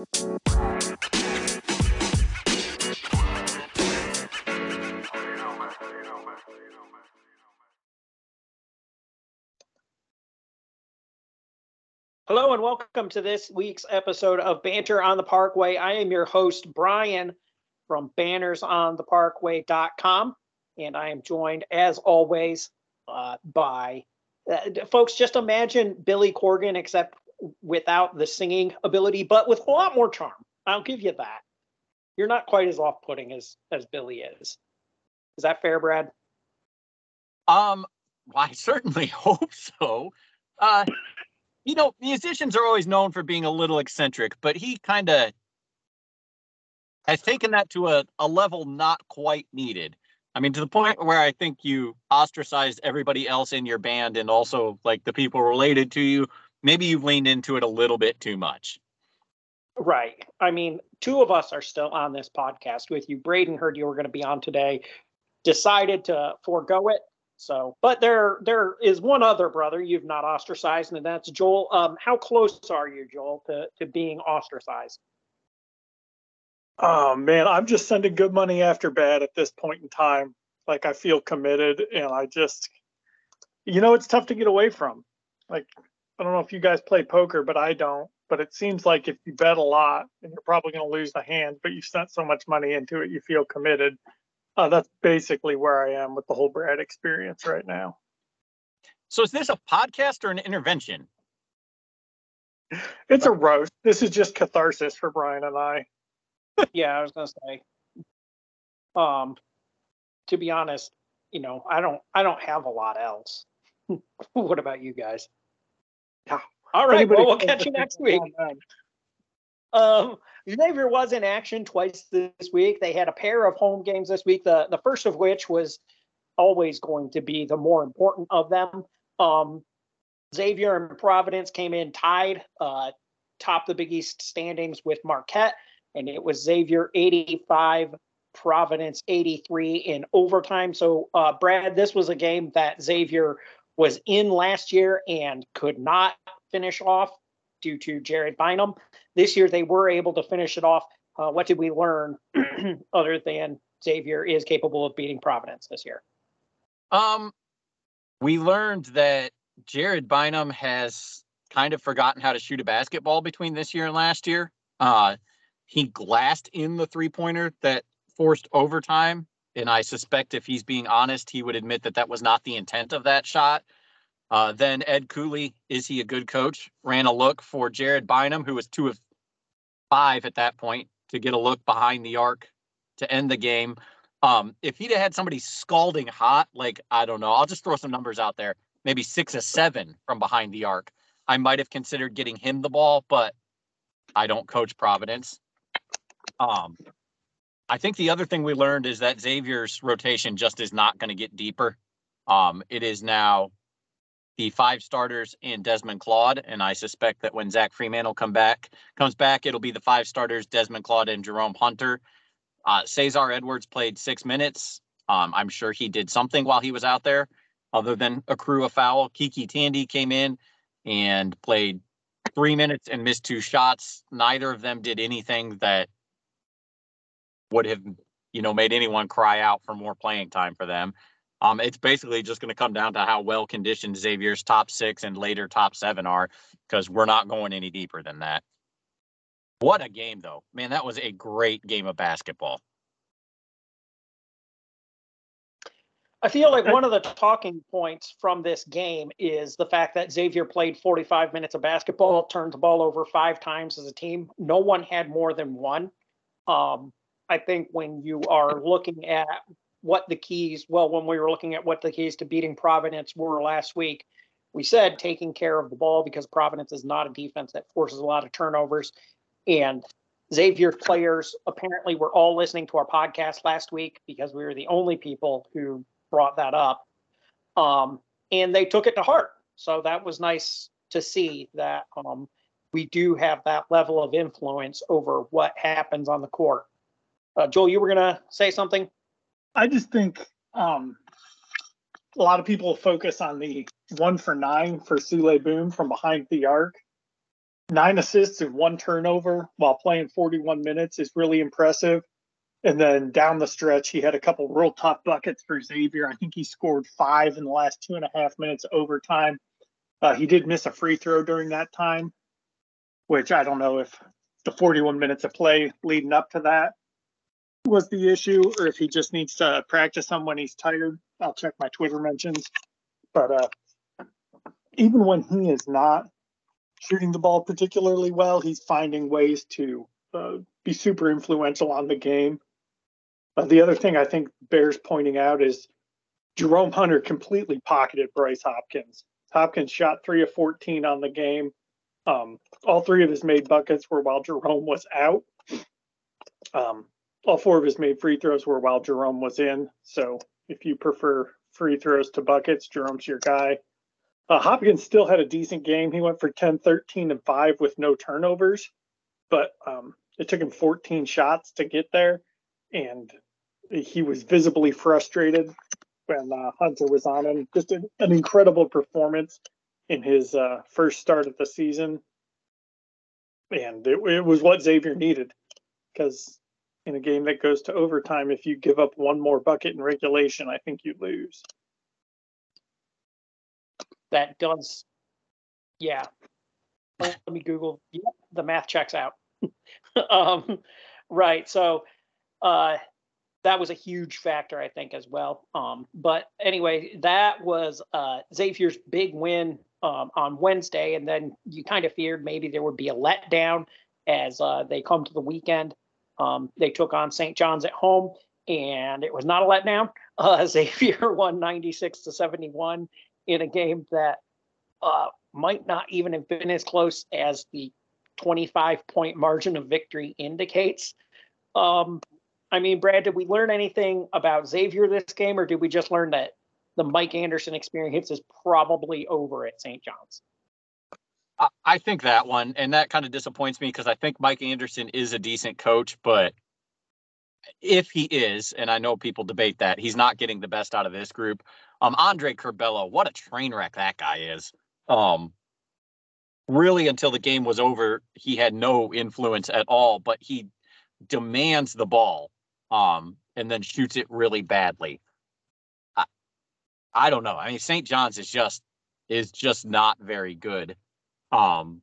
Hello and welcome to this week's episode of Banter on the Parkway. I am your host, Brian from bannersontheparkway.com, and I am joined, as always, uh, by uh, folks. Just imagine Billy Corgan, except without the singing ability, but with a lot more charm. I'll give you that. You're not quite as off-putting as as Billy is. Is that fair, Brad? Um, I certainly hope so. Uh, you know, musicians are always known for being a little eccentric, but he kind of has taken that to a, a level not quite needed. I mean, to the point where I think you ostracized everybody else in your band and also like the people related to you. Maybe you've leaned into it a little bit too much. Right. I mean, two of us are still on this podcast with you. Braden heard you were going to be on today, decided to forego it. So, but there there is one other brother you've not ostracized, and that's Joel. Um, how close are you, Joel, to to being ostracized? Oh man, I'm just sending good money after bad at this point in time. Like I feel committed, and I just, you know, it's tough to get away from. Like I don't know if you guys play poker, but I don't. But it seems like if you bet a lot, and you're probably going to lose the hand, but you spent so much money into it, you feel committed uh, that's basically where I am with the whole Brad experience right now. So is this a podcast or an intervention? It's a roast. This is just catharsis for Brian and I. yeah, I was gonna say. Um, to be honest, you know, I don't, I don't have a lot else. what about you guys? Yeah. All right. Well, we'll catch you next week. Um, Xavier was in action twice this week. They had a pair of home games this week. The the first of which was always going to be the more important of them. Um, Xavier and Providence came in tied, uh, top the Big East standings with Marquette, and it was Xavier 85, Providence 83 in overtime. So, uh, Brad, this was a game that Xavier was in last year and could not finish off due to Jared Bynum. This year they were able to finish it off. Uh, what did we learn other than Xavier is capable of beating Providence this year? Um, we learned that Jared Bynum has kind of forgotten how to shoot a basketball between this year and last year. Uh, he glassed in the three pointer that forced overtime. And I suspect if he's being honest, he would admit that that was not the intent of that shot. Uh, then Ed Cooley, is he a good coach? Ran a look for Jared Bynum, who was two of five at that point, to get a look behind the arc to end the game. Um, if he'd have had somebody scalding hot, like I don't know, I'll just throw some numbers out there, maybe six or seven from behind the arc, I might have considered getting him the ball, but I don't coach Providence. Um, I think the other thing we learned is that Xavier's rotation just is not going to get deeper. Um, it is now the five starters and Desmond Claude. And I suspect that when Zach Freemantle come back, comes back, it'll be the five starters, Desmond Claude and Jerome Hunter. Uh, Cesar Edwards played six minutes. Um, I'm sure he did something while he was out there, other than accrue a foul. KyKy Tandy came in and played three minutes and missed two shots. Neither of them did anything that would have, you know, made anyone cry out for more playing time for them. Um, it's basically just going to come down to how well conditioned Xavier's top six and later top seven are, because we're not going any deeper than that. What a game, though. Man, that was a great game of basketball. I feel like one of the talking points from this game is the fact that Xavier played 45 minutes of basketball, turned the ball over five times as a team. No one had more than one. Um, I think when you are looking at what the keys, well, when we were looking at what the keys to beating Providence were last week, we said taking care of the ball because Providence is not a defense that forces a lot of turnovers. And Xavier players apparently were all listening to our podcast last week because we were the only people who brought that up. Um, and they took it to heart. So that was nice to see that um, we do have that level of influence over what happens on the court. Uh, Joel, you were to say something? I just think um, a lot of people focus on the one for nine for Souley Boum from behind the arc. nine assists and one turnover while playing 41 minutes is really impressive. And then down the stretch, he had a couple real tough buckets for Xavier. I think he scored five in the last two and a half minutes overtime. Uh, he did miss a free throw during that time, which I don't know if the 41 minutes of play leading up to that was the issue or if he just needs to practice them when he's tired. I'll check my Twitter mentions. But uh, even when he is not shooting the ball particularly well, he's finding ways to uh, be super influential on the game. Uh, the other thing I think bears pointing out is Jerome Hunter completely pocketed Bryce Hopkins. Hopkins shot three of 14 on the game. Um, all three of his made buckets were while Jerome was out. Um, all four of his made free throws were while Jerome was in. So if you prefer free throws to buckets, Jerome's your guy. Uh, Hopkins still had a decent game. He went for 10, 13, and 5 with no turnovers, but um, it took him 14 shots to get there. And he was visibly frustrated when uh, Hunter was on him. Just an, an incredible performance in his uh, first start of the season. And it, it was what Xavier needed because in a game that goes to overtime, if you give up one more bucket in regulation, I think you lose. That does, yeah. Let me Google. The math checks out. um, right. So, uh, that was a huge factor, I think, as well. Um, but anyway, that was uh, Xavier's big win um, on Wednesday, and then you kind of feared maybe there would be a letdown as uh, they come to the weekend. Um, they took on St. John's at home, and it was not a letdown. Uh, Xavier won 96 to 71 in a game that uh, might not even have been as close as the 25 point margin of victory indicates. Um, I mean, Brad, did we learn anything about Xavier this game, or did we just learn that the Mike Anderson experience is probably over at St. John's? I think that one, and that kind of disappoints me because I think Mike Anderson is a decent coach, but if he is, and I know people debate that, he's not getting the best out of this group. Um, Andre Curbelo, what a train wreck that guy is. Um, really, until the game was over, he had no influence at all, but he demands the ball, um, and then shoots it really badly. I, I don't know. I mean, St. John's is just is just not very good. Um,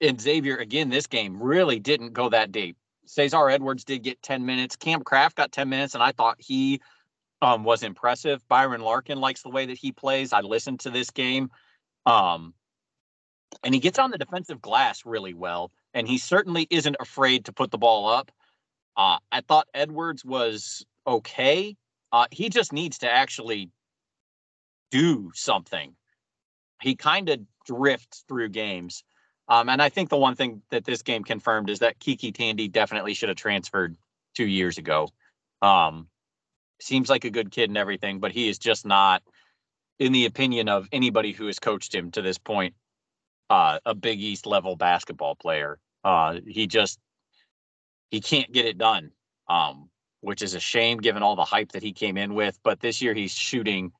and Xavier again, this game really didn't go that deep. Cesar Edwards did get 10 minutes. Kam Craft got 10 minutes, and I thought he um, was impressive. Byron Larkin likes the way that he plays. I listened to this game. Um, and he gets on the defensive glass really well. And he certainly isn't afraid to put the ball up. Uh, I thought Edwards was okay. Uh, he just needs to actually do something. He kind of drifts through games. Um, and I think the one thing that this game confirmed is that KyKy Tandy definitely should have transferred two years ago. Um, seems like a good kid and everything, but he is just not, in the opinion of anybody who has coached him to this point, uh, a Big East level basketball player. Uh, he just he can't get it done, um, which is a shame given all the hype that he came in with. But this year he's shooting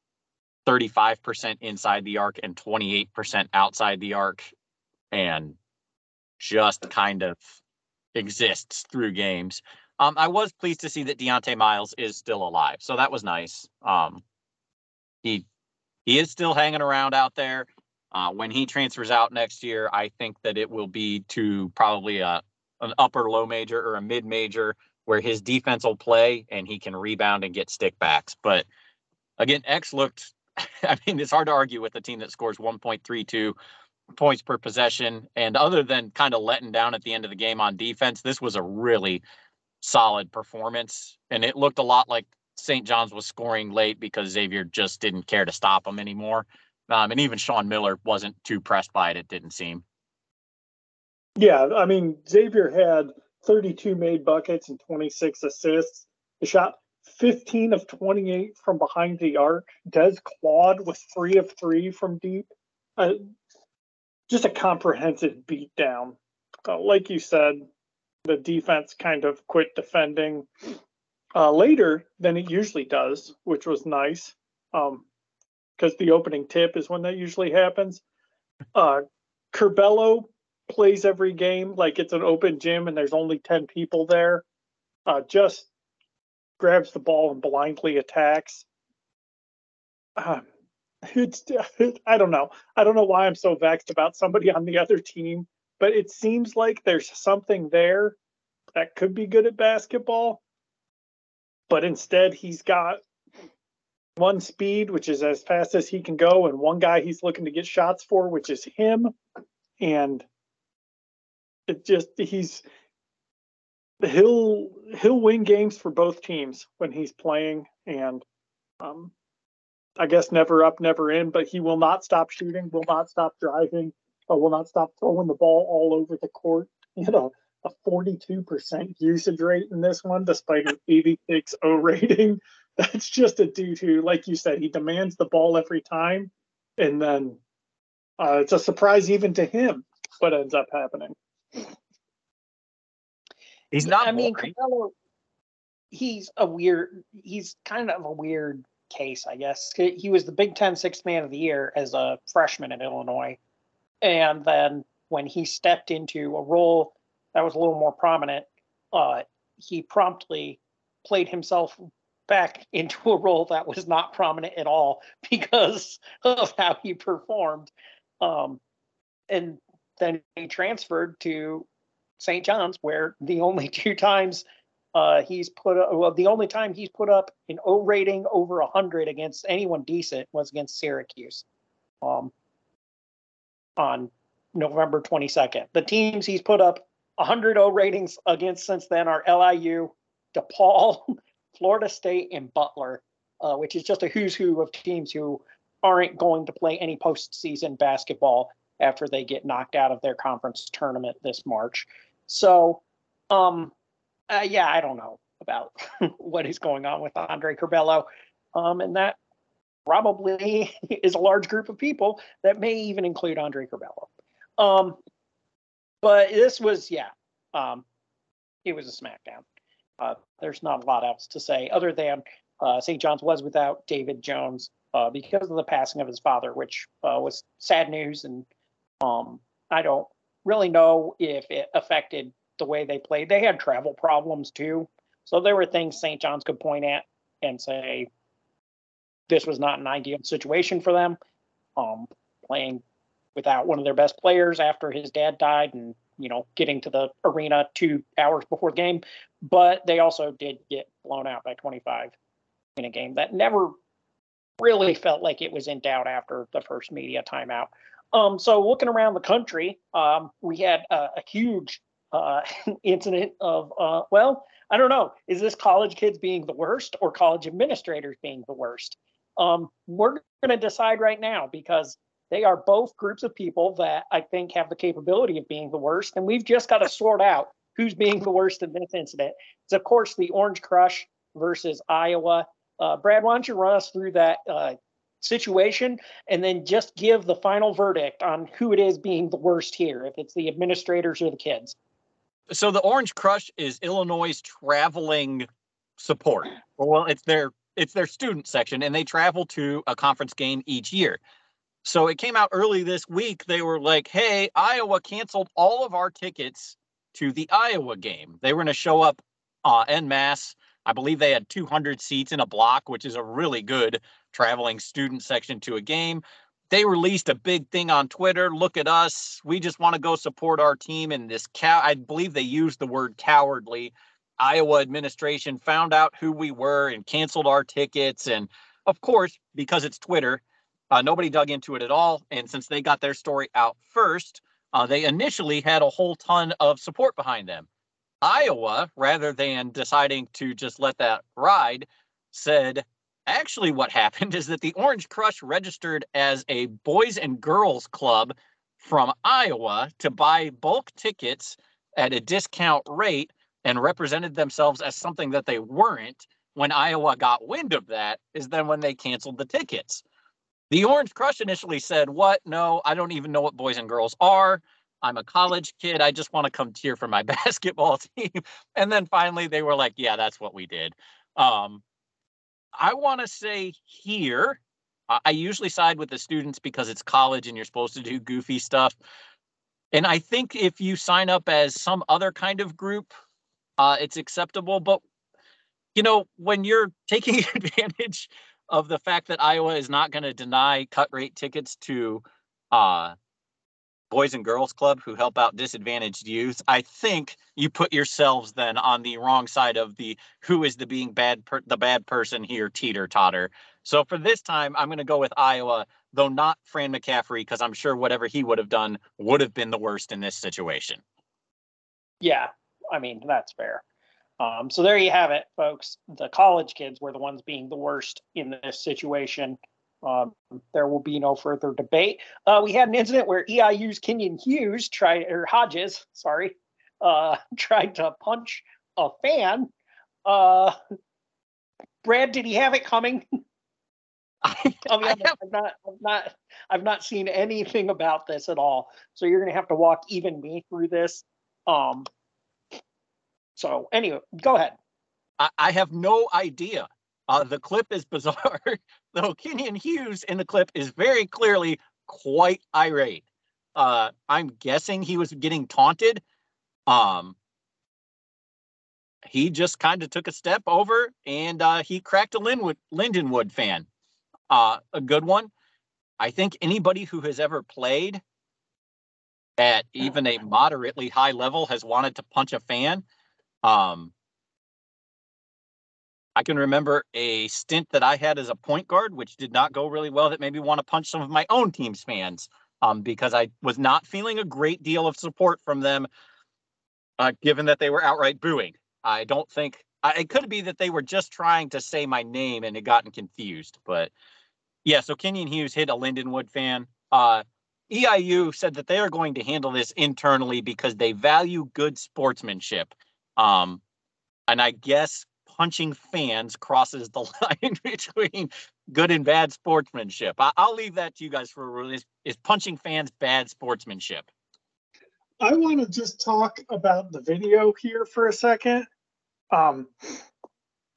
35% inside the arc and 28% outside the arc and just kind of exists through games. Um, I was pleased to see that Dieonte Miles is still alive, so that was nice. Um, he he is still hanging around out there. Uh, when he transfers out next year, I think that it will be to probably a an upper low major or a mid major where his defense will play and he can rebound and get stick backs. But again, X looked I mean, it's hard to argue with a team that scores 1.32 points per possession. And other than kind of letting down at the end of the game on defense, this was a really solid performance. And it looked a lot like St. John's was scoring late because Xavier just didn't care to stop them anymore. Um, and even Sean Miller wasn't too pressed by it, it didn't seem. Yeah, I mean, Xavier had 32 made buckets and 26 assists. The shot 15 of 28 from behind the arc. Des Claude was three of three from deep. Uh, just a comprehensive beatdown. Uh, like you said, the defense kind of quit defending uh, later than it usually does, which was nice. Um, because the opening tip is when that usually happens. Uh, Curbelo plays every game like it's an open gym and there's only 10 people there. Uh, just grabs the ball and blindly attacks. Uh, it's I don't know. I don't know why I'm so vexed about somebody on the other team, but it seems like there's something there that could be good at basketball. But instead, he's got one speed, which is as fast as he can go, and one guy he's looking to get shots for, which is him. And it just he's he'll he'll win games for both teams when he's playing, and um, I guess never up, never in. But he will not stop shooting, will not stop driving, or will not stop throwing the ball all over the court. You know, a 42% usage rate in this one, despite an 86 O rating. That's just a dude who, like you said, he demands the ball every time, and then uh, it's a surprise even to him what ends up happening. He's not. I mean, boring. Curbelo, he's a weird. He's kind of a weird case, I guess. He was the Big Ten Sixth Man of the Year as a freshman in Illinois, and then when he stepped into a role that was a little more prominent, uh, he promptly played himself back into a role that was not prominent at all because of how he performed. Um, and then he transferred to St. John's, where the only two times uh, he's put up, well, the only time he's put up an O rating over 100 against anyone decent was against Syracuse um, on November 22nd. The teams he's put up 100 O ratings against since then are LIU, DePaul, Florida State, and Butler, uh, which is just a who's who of teams who aren't going to play any postseason basketball after they get knocked out of their conference tournament this March. So, um, uh, yeah, I don't know about what is going on with Andre Curbelo. Um, and that probably is a large group of people that may even include Andre Curbelo. Um, but this was, yeah, um, it was a smackdown. Uh, there's not a lot else to say other than uh, St. John's was without David Jones uh, because of the passing of his father, which uh, was sad news. And um, I don't really know if it affected the way they played. They had travel problems too. So there were things St. John's could point at and say this was not an ideal situation for them. Um, playing without one of their best players after his dad died and you know getting to the arena two hours before the game but they also did get blown out by 25 in a game that never really felt like it was in doubt after the first media timeout um, so looking around the country um, we had a, a huge uh, incident of uh, well i don't know is this college kids being the worst or college administrators being the worst um, we're going to decide right now because they are both groups of people that I think have the capability of being the worst. And we've just got to sort out who's being the worst in this incident. It's, of course, the Orange Crush versus Iowa. Uh, Brad, why don't you run us through that uh, situation and then just give the final verdict on who it is being the worst here, if it's the administrators or the kids? So the Orange Crush is Illinois' traveling support. Well, it's their it's their student section, and they travel to a conference game each year. So it came out early this week. They were like, hey, Iowa canceled all of our tickets to the Iowa game. They were going to show up uh, en masse. I believe they had 200 seats in a block, which is a really good traveling student section to a game. They released a big thing on Twitter. Look at us. We just want to go support our team. And this cow, I believe they used the word cowardly. Iowa administration found out who we were and canceled our tickets. And of course, because it's Twitter, uh, nobody dug into it at all. And since they got their story out first, uh, they initially had a whole ton of support behind them. Iowa, rather than deciding to just let that ride, said, actually, what happened is that the Orange Crush registered as a boys and girls club from Iowa to buy bulk tickets at a discount rate and represented themselves as something that they weren't. When Iowa got wind of that, is then when they canceled the tickets. The Orange Crush initially said, What? No, I don't even know what boys and girls are. I'm a college kid. I just want to come cheer for my basketball team. And then finally they were like, Yeah, that's what we did. Um, I want to say here, I usually side with the students because it's college and you're supposed to do goofy stuff. And I think if you sign up as some other kind of group, uh, it's acceptable. But you know, when you're taking advantage of the fact that Iowa is not going to deny cut rate tickets to uh, Boys and Girls Club who help out disadvantaged youth, I think you put yourselves then on the wrong side of the who is the being bad per, the bad person here teeter totter. So for this time, I'm going to go with Iowa, though not Fran McCaffery, because I'm sure whatever he would have done would have been the worst in this situation. Yeah, I mean that's fair. Um, so there you have it, folks. The college kids were the ones being the worst in this situation. Um, there will be no further debate. Uh, we had an incident where EIU's Kinyon Hughes tried, or Hodges, sorry, uh, tried to punch a fan. Uh, Brad, did he have it coming? I, mean, I have, I've not, I've not, I've not seen anything about this at all. So you're gonna have to walk even me through this. Um, so anyway, go ahead. I, I have no idea. Uh, the clip is bizarre, though Kinyon Hughes in the clip is very clearly quite irate. Uh, I'm guessing he was getting taunted. Um, he just kind of took a step over and uh, he cracked a Linwood, Lindenwood fan. Uh, a good one. I think anybody who has ever played at even a moderately high level has wanted to punch a fan. Um, I can remember a stint that I had as a point guard, which did not go really well, that made me want to punch some of my own team's fans um, because I was not feeling a great deal of support from them, uh, given that they were outright booing. I don't think I, it could be that they were just trying to say my name and had gotten confused. But yeah, so Kinyon Hughes hit a Lindenwood fan. Uh, EIU said that they are going to handle this internally because they value good sportsmanship. Um, and I guess punching fans crosses the line between good and bad sportsmanship. I, will leave that to you guys for a release. Is punching fans bad sportsmanship? I want to just talk about the video here for a second. Um,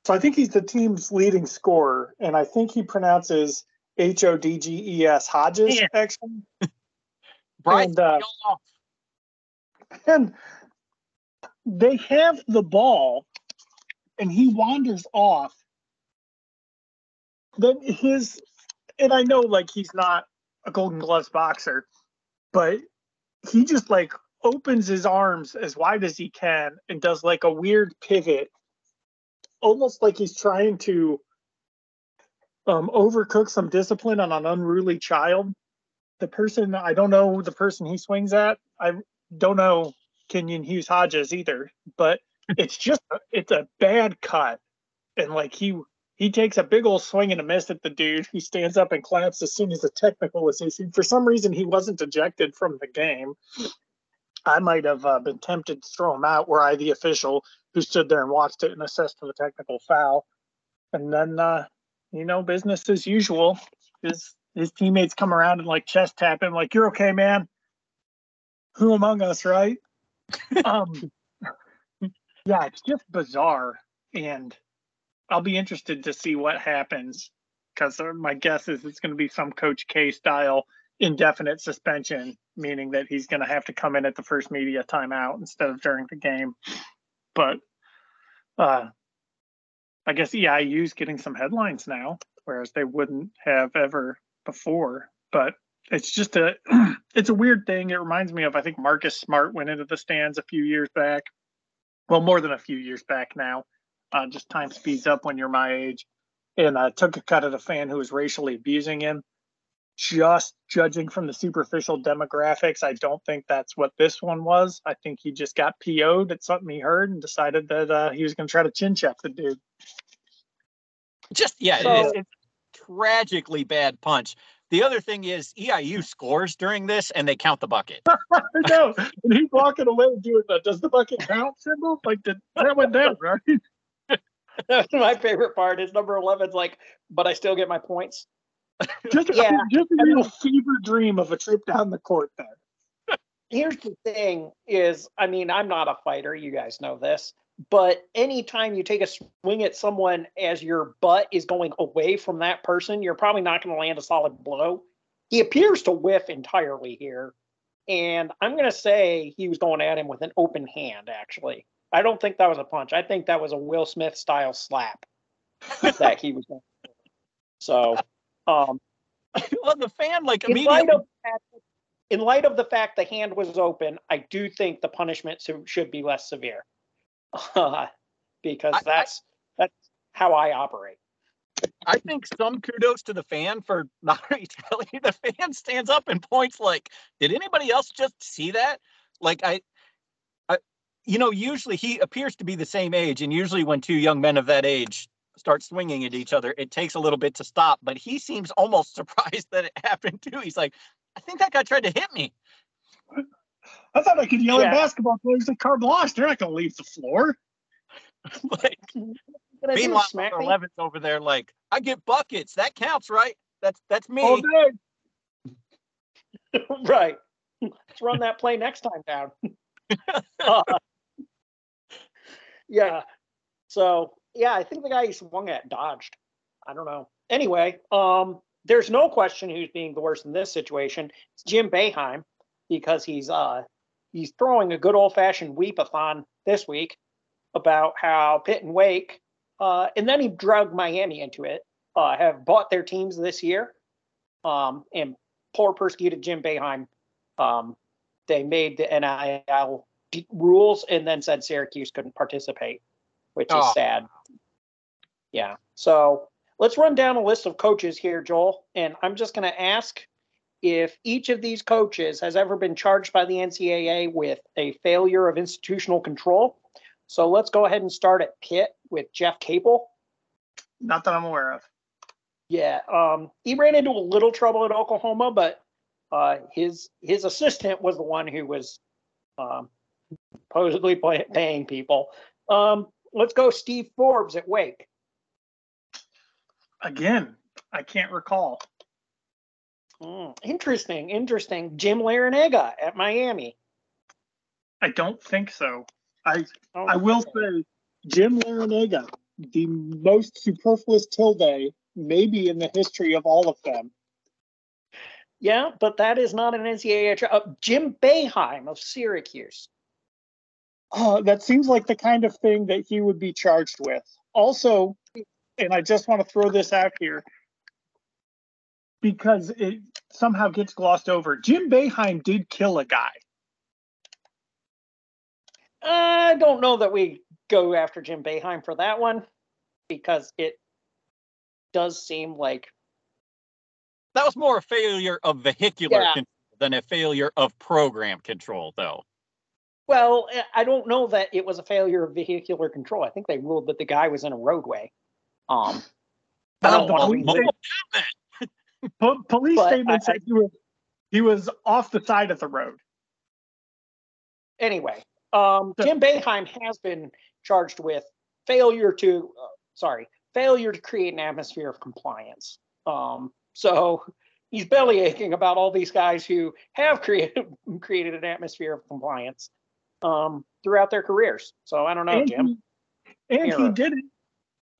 so I think he's the team's leading scorer, and I think he pronounces H O D G E S Hodges. Yeah. Actually, Bryce, and, uh, and they have the ball and he wanders off. Then his, and I know like he's not a Golden Gloves boxer, but he just like opens his arms as wide as he can and does like a weird pivot, almost like he's trying to um, overcook some discipline on an unruly child. The person, I don't know the person he swings at. I don't know Kinyon Hughes Hodges either, but it's just it's a bad cut, and like he he takes a big old swing and a miss at the dude. He stands up and claps as soon as the technical was issued. For some reason, he wasn't ejected from the game. I might have uh, been tempted to throw him out were I the official who stood there and watched it and assessed the technical foul. And then, uh, you know, business as usual. His his teammates come around and like chest tap him, like, "You're okay, man." Who among us, right? um, yeah, it's just bizarre, and I'll be interested to see what happens because uh, my guess is it's going to be some Coach K style indefinite suspension, meaning that he's going to have to come in at the first media timeout instead of during the game. But uh, I guess EIU's getting some headlines now, whereas they wouldn't have ever before. But it's just a it's a weird thing. It reminds me of I think Marcus Smart went into the stands a few years back. Well, more than a few years back now. Uh, just time speeds up when you're my age, and uh, took a cut at a fan who was racially abusing him. Just judging from the superficial demographics, I don't think that's what this one was. I think he just got PO'd at something he heard and decided that uh, he was going to try to chin check the dude. Just yeah, so, it's, it's tragically bad punch. The other thing is EIU scores during this and they count the bucket. no, and he's walking away doing that. Does the bucket count symbol? Like the, that went down, right? That's my favorite part is number 11's like, but I still get my points. just, yeah. just a real fever dream of a trip down the court there. Here's the thing is, I mean, I'm not a fighter. You guys know this. But anytime you take a swing at someone as your butt is going away from that person, you're probably not going to land a solid blow. He appears to whiff entirely here. and I'm going to say he was going at him with an open hand. Actually, I don't think that was a punch. I think that was a Will Smith style slap that he was. Going so, um, well, the fan like in immediately. light, of that, in light of the fact the hand was open, I do think the punishment should be less severe, because I- I- that's that's how I operate. I think some kudos to the fan for not retaliating. The fan stands up and points like, "Did anybody else just see that?" Like I, I, you know, usually he appears to be the same age, and usually when two young men of that age start swinging at each other, it takes a little bit to stop. But he seems almost surprised that it happened too. He's like, "I think that guy tried to hit me." I thought I could yell Yeah. at basketball players at carte blanche. They're not going to leave the floor. like, What I do, meanwhile, smack number me? 11's over there like, "I get buckets. That counts, right? That's that's me." All day. right. Let's run that play next time down. Uh, yeah. So yeah, I think the guy he swung at dodged. I don't know. Anyway, um, there's no question who's being the worst in this situation. It's Jim Boeheim because he's uh he's throwing a good old fashioned weepathon this week about how Pitt and Wake, uh, and then he drug Miami into it, uh, have bought their teams this year. Um, and poor persecuted Jim Boeheim. Um, they made the NIL d- rules and then said Syracuse couldn't participate, which is Oh. sad. Yeah. So let's run down a list of coaches here, Joel. And I'm just going to ask if each of these coaches has ever been charged by the NCAA with a failure of institutional control. So let's go ahead and start at Pitt with Jeff Capel. Not that I'm aware of. Yeah, um, he ran into a little trouble at Oklahoma, but uh, his his assistant was the one who was um, supposedly pay, paying people. Um, let's go, Steve Forbes at Wake. Again, I can't recall. Hmm, interesting, interesting. Jim Larrañaga at Miami. I don't think so. I Oh, I will say Jim Larrañaga, the most superfluous tilde maybe in the history of all of them. Yeah, but that is not an NCAA. Tra- uh, Jim Boeheim of Syracuse. Uh, that seems like the kind of thing that he would be charged with. Also, and I just want to throw this out here because it somehow gets glossed over. Jim Boeheim did kill a guy. I don't know that we go after Jim Boeheim for that one because it does seem like That was more a failure of vehicular Yeah. control than a failure of program control, though. Well, eh, I don't know that it was a failure of vehicular control. I think they ruled that the guy was in a roadway. Um, I don't the wanna police, be- sta- po- police But statement I- said he was he was off the side of the road. anyway, um, So- Jim Boeheim has been charged with failure to, uh, sorry, failure to create an atmosphere of compliance. Um, so he's belly aching about all these guys who have created created an atmosphere of compliance um, throughout their careers. So I don't know, and Jim. he, and he did it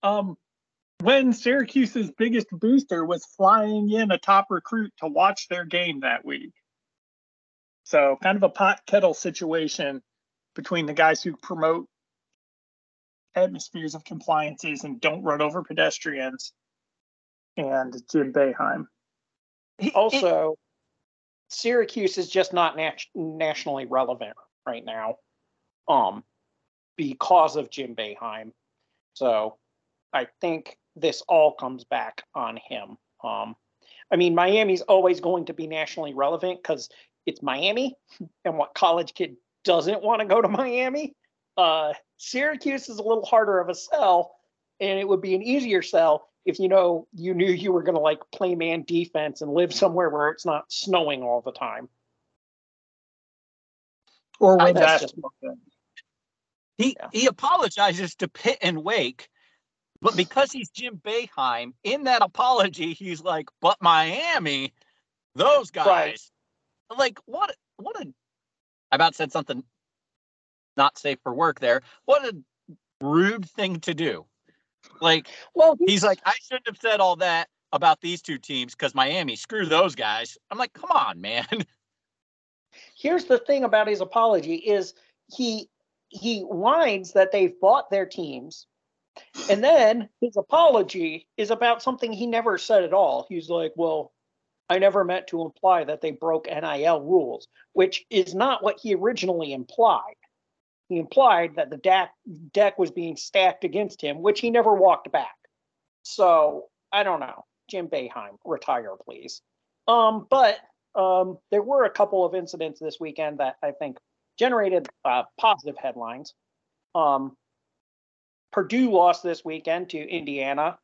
um, when Syracuse's biggest booster was flying in a top recruit to watch their game that week. So kind of a pot kettle situation between the guys who promote atmospheres of compliances and don't run over pedestrians and Jim Boeheim. He- it- Also, Syracuse is just not nat- nationally relevant right now, um, because of Jim Beheim. So, I think this all comes back on him. Um, I mean, Miami's always going to be nationally relevant because it's Miami, and what college kid doesn't want to go to Miami? Uh, Syracuse is a little harder of a sell, and it would be an easier sell if you know you knew you were going to like play man defense and live somewhere where it's not snowing all the time. Or when that's that's just- He Yeah. he apologizes to Pitt and Wake, but because he's Jim Boeheim, in that apology, he's like, "But Miami, those guys, Right. like what what a." I about said something not safe for work there. What a rude thing to do. Like Well, he's like, I shouldn't have said all that about these two teams because Miami, screw those guys. I'm like, come on, man. here's the thing about his apology is he he whines that they've bought their teams and then his apology is about something he never said at all. He's like well i never meant to imply that they broke nil rules which is not what he originally implied. He implied that the deck deck was being stacked against him which he never walked back. So i don't know. Jim Boeheim, retire please. Um but um, there were a couple of incidents this weekend that I think generated uh, positive headlines. Um, Purdue lost this weekend to Indiana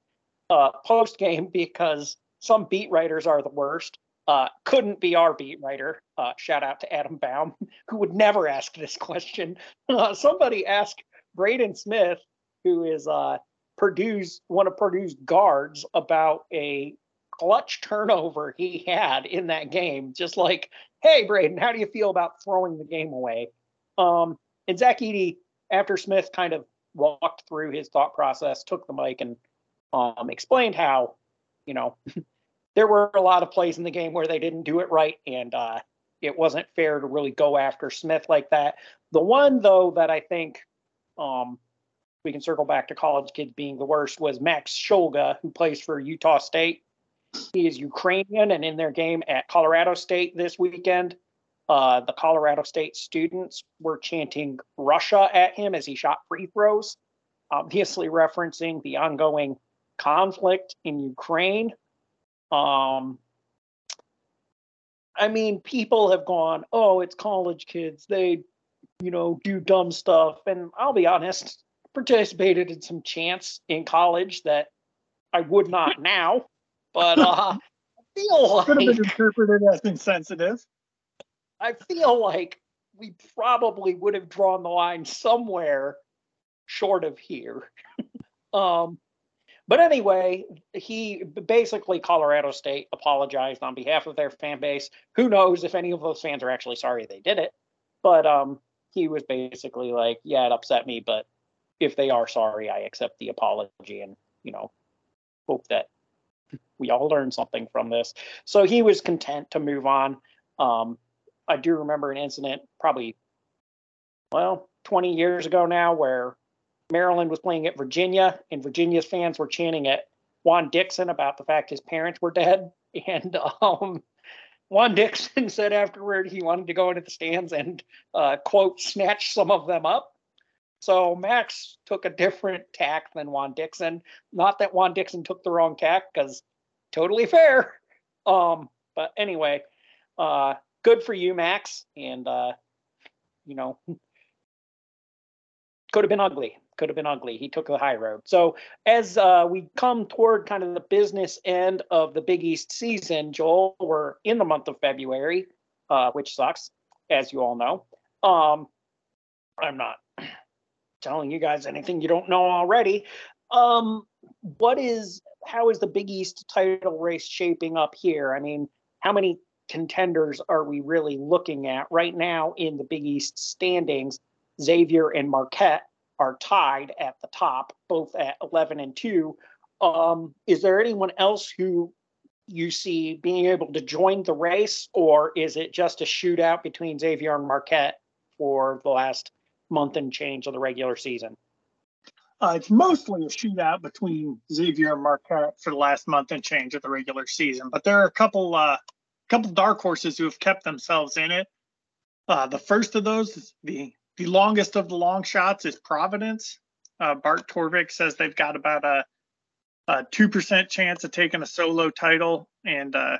uh, post game because some beat writers are the worst. Uh, couldn't be our beat writer. Uh, shout out to Adam Baum, who would never ask this question. Uh, somebody asked Braden Smith, who is uh, Purdue's one of Purdue's guards, about a clutch turnover he had in that game. Just like, hey, Braden, how do you feel about throwing the game away? Um, and Zach Edey, after Smith kind of walked through his thought process, took the mic and um, explained how, you know, there were a lot of plays in the game where they didn't do it right, and uh, it wasn't fair to really go after Smith like that. The one though that I think um, we can circle back to college kids being the worst was Max Shulga, who plays for Utah State. He is Ukrainian, and in their game at Colorado State this weekend, uh, the Colorado State students were chanting Russia at him as he shot free throws, obviously referencing the ongoing conflict in Ukraine. Um, I mean, people have gone, oh, it's college kids. They, you know, do dumb stuff. And I'll be honest, participated in some chants in college that I would not now. But uh, I feel like could have been interpreted as insensitive. I feel like we probably would have drawn the line somewhere short of here. um, but anyway, he basically Colorado State apologized on behalf of their fan base. Who knows if any of those fans are actually sorry they did it? But um, he was basically like, "Yeah, it upset me, but if they are sorry, I accept the apology, and you know, hope that we all learn something from this. So he was content to move on. Um, I do remember an incident probably, well, 20 years ago now where Maryland was playing at Virginia and Virginia's fans were chanting at Juan Dixon about the fact his parents were dead. And um, Juan Dixon said afterward he wanted to go into the stands and, uh, quote, snatch some of them up. So Max took a different tack than Juan Dixon. Not that Juan Dixon took the wrong tack, because totally fair. Um, but anyway, uh, good for you, Max. And uh, you know, could have been ugly. Could have been ugly. He took the high road. So as uh, we come toward kind of the business end of the Big East season, Joel, we're in the month of February, uh, which sucks, as you all know. Um, I'm not telling you guys anything you don't know already. Um, what is how is the Big East title race shaping up here? I mean, how many contenders are we really looking at right now in the Big East standings? Xavier and Marquette are tied at the top, both at 11 and 2. Um, is there anyone else who you see being able to join the race, or is it just a shootout between Xavier and Marquette for the last month and change of the regular season? Uh, it's mostly a shootout between Xavier and Marquette for the last month and change of the regular season, but there are a couple uh, couple dark horses who have kept themselves in it. Uh, the first of those is the the longest of the long shots is Providence. Uh, Bart Torvik says they've got about a a two percent chance of taking a solo title and a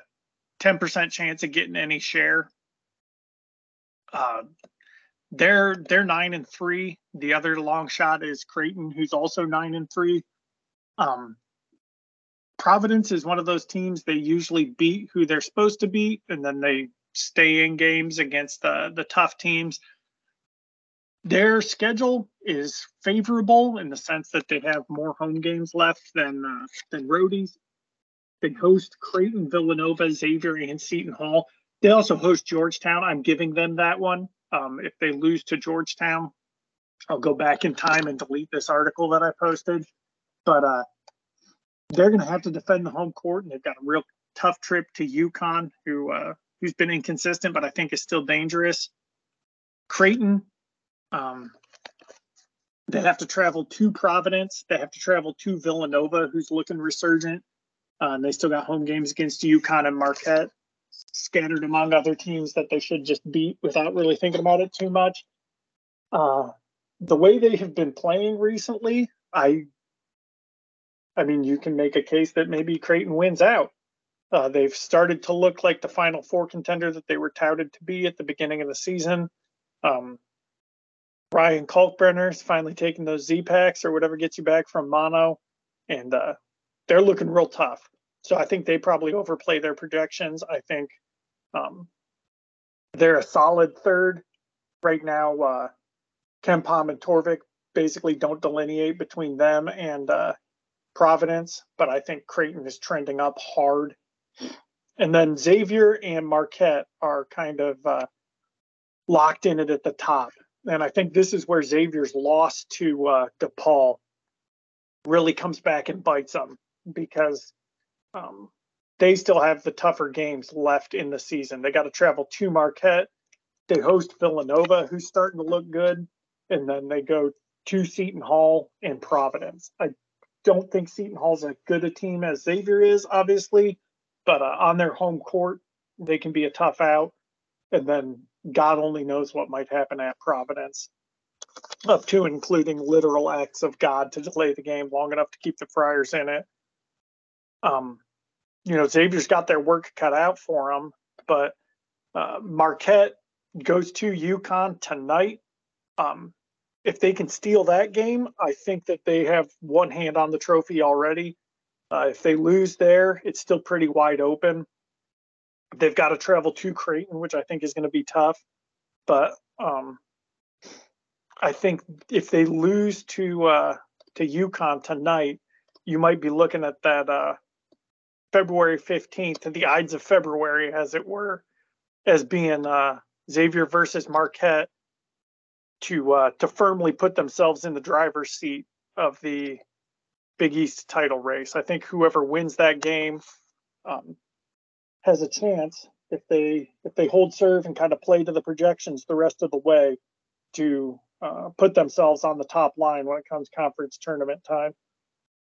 ten percent chance of getting any share. Uh, they're they're nine and three. The other long shot is Creighton, who's also nine and three. Um, Providence is one of those teams they usually beat who they're supposed to beat, and then they stay in games against the the tough teams. Their schedule is favorable in the sense that they have more home games left than uh, than roadies. They host Creighton, Villanova, Xavier, and Seton Hall. They also host Georgetown. I'm giving them that one um, if they lose to Georgetown, I'll go back in time and delete this article that I posted. But uh, they're going to have to defend the home court, and they've got a real tough trip to UConn, who uh, who's been inconsistent, but I think is still dangerous. Creighton, um, they have to travel to Providence. They have to travel to Villanova, who's looking resurgent. Uh, and they still got home games against UConn and Marquette, scattered among other teams that they should just beat without really thinking about it too much. Uh, the way they have been playing recently, I, I mean, you can make a case that maybe Creighton wins out. Uh, they've started to look like the Final Four contender that they were touted to be at the beginning of the season. Um, Ryan Kalkbrenner's finally taking those Z packs or whatever gets you back from mono, and uh, they're looking real tough. So I think they probably overplay their projections. I think um, they're a solid third right now. Uh, KenPom and Torvik basically don't delineate between them and uh, Providence, but I think Creighton is trending up hard. And then Xavier and Marquette are kind of uh, locked in it at the top. And I think this is where Xavier's loss to uh, DePaul really comes back and bites them because um, they still have the tougher games left in the season. They got to travel to Marquette. They host Villanova, who's starting to look good, and then they go to Seton Hall and Providence. I don't think Seton Hall's as good a team as Xavier is, obviously, but uh, on their home court, they can be a tough out. And then God only knows what might happen at Providence, up to including literal acts of God to delay the game long enough to keep the Friars in it. Um, you know, Xavier's got their work cut out for them, but uh, Marquette goes to UConn tonight. Um, if they can steal that game, I think that they have one hand on the trophy already. Uh, if they lose there, it's still pretty wide open. They've got to travel to Creighton, which I think is going to be tough. But um, I think if they lose to uh, to UConn tonight, you might be looking at that uh, February 15th, the Ides of February, as it were, as being uh, Xavier versus Marquette to uh, to firmly put themselves in the driver's seat of the Big East title race. I think whoever wins that game um, has a chance if they if they hold serve and kind of play to the projections the rest of the way to uh, put themselves on the top line when it comes conference tournament time.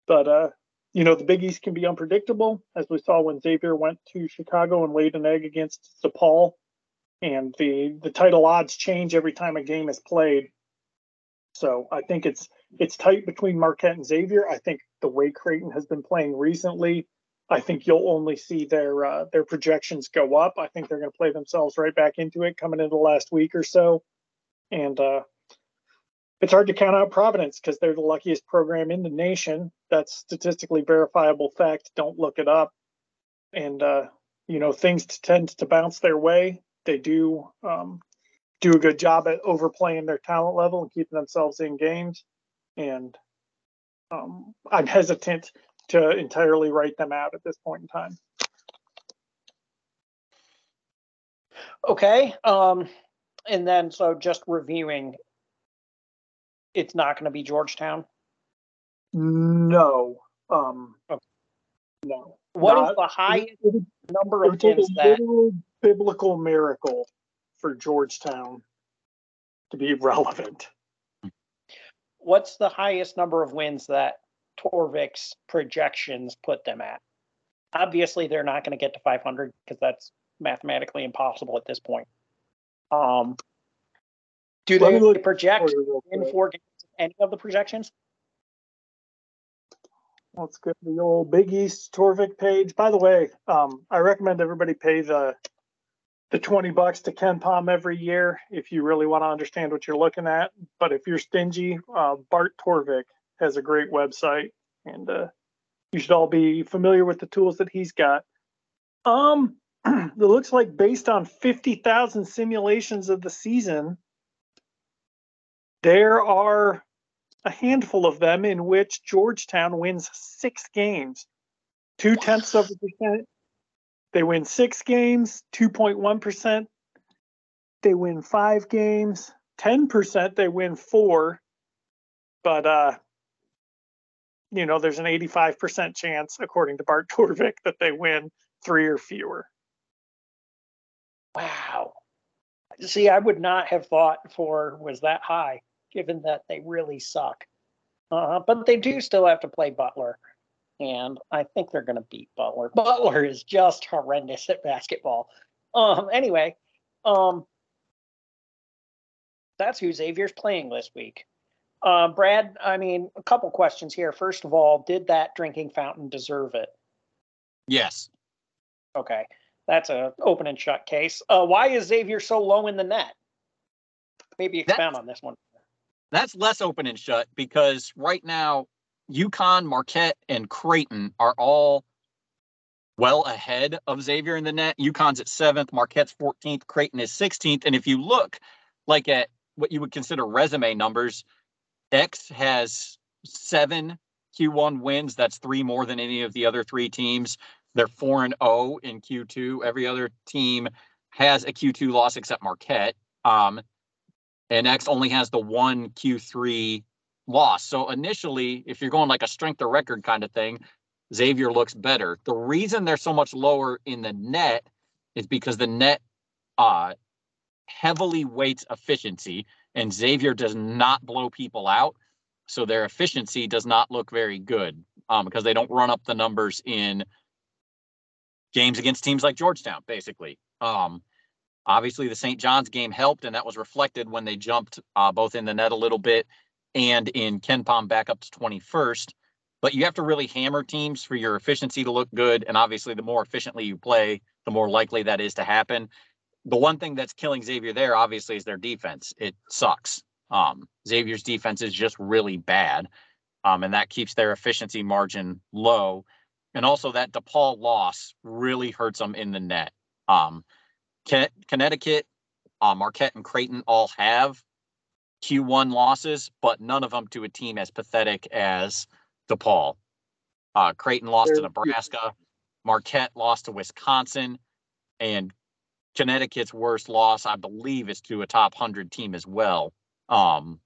But uh, you know the Big East can be unpredictable, as we saw when Xavier went to Chicago and laid an egg against DePaul, and the the title odds change every time a game is played. So I think it's it's tight between Marquette and Xavier. I think the way Creighton has been playing recently, I think you'll only see their uh, their projections go up. I think they're going to play themselves right back into it coming into the last week or so, and uh, it's hard to count out Providence because they're the luckiest program in the nation. That's statistically verifiable fact. Don't look it up, and uh, you know things tend to bounce their way. They do um, do a good job at overplaying their talent level and keeping themselves in games. And um, I'm hesitant to entirely write them out at this point in time. Okay. Um, and then, so just reviewing, it's not going to be Georgetown. No. Um, okay. No. What not, is the highest it, number of wins that? Biblical miracle for Georgetown to be relevant. What's the highest number of wins that Torvik's projections put them at? Obviously, they're not going to get to 500 because that's mathematically impossible at this point. Um, do they project in four games any of the projections? Let's go to the old Big East Torvik page. By the way, um, I recommend everybody pay the the 20 bucks to KenPom every year if you really want to understand what you're looking at. But if you're stingy, uh, Bart Torvik has a great website, and uh, you should all be familiar with the tools that he's got. Um, it looks like based on 50,000 simulations of the season, there are a handful of them in which Georgetown wins six games, two tenths of a percent they win six games, 2.1%. They win five games, 10%. They win four. But, uh, you know, there's an 85% chance, according to Bart Torvik, that they win three or fewer. Wow. See, I would not have thought four was that high, given that they really suck. Uh, but they do still have to play Butler, and I think they're going to beat Butler. Butler is just horrendous at basketball. Um, anyway, um, that's who Xavier's playing this week. Uh, Brad, I mean, a couple questions here. First of all, did that drinking fountain deserve it? Yes. Okay, that's a open and shut case. Uh, why is Xavier so low in the net? Maybe expound on this one. That's less open and shut because right now, UConn, Marquette, and Creighton are all well ahead of Xavier in the net. UConn's at seventh, Marquette's 14th, Creighton is 16th. And if you look like at what you would consider resume numbers, X has seven Q1 wins. That's three more than any of the other three teams. They're 4 and 0 in Q2. Every other team has a Q2 loss except Marquette. Um, and X only has the one Q3 loss. So initially, if you're going like a strength of record kind of thing, Xavier looks better. The reason they're so much lower in the net is because the net uh, heavily weights efficiency, and Xavier does not blow people out. So their efficiency does not look very good um, because they don't run up the numbers in games against teams like Georgetown, basically. Um, obviously, the St. John's game helped, and that was reflected when they jumped uh, both in the net a little bit and in back up to 21st. But you have to really hammer teams for your efficiency to look good. And obviously, the more efficiently you play, the more likely that is to happen. The one thing that's killing Xavier there, obviously, is their defense. It sucks. Um, Xavier's defense is just really bad. Um, and that keeps their efficiency margin low. And also that DePaul loss really hurts them in the net. Um, Connecticut, uh, Marquette, and Creighton all have Q1 losses, but none of them to a team as pathetic as DePaul. Uh, Creighton lost to Nebraska, Marquette lost to Wisconsin, and Connecticut's worst loss, I believe, is to a top 100 team as well. Um,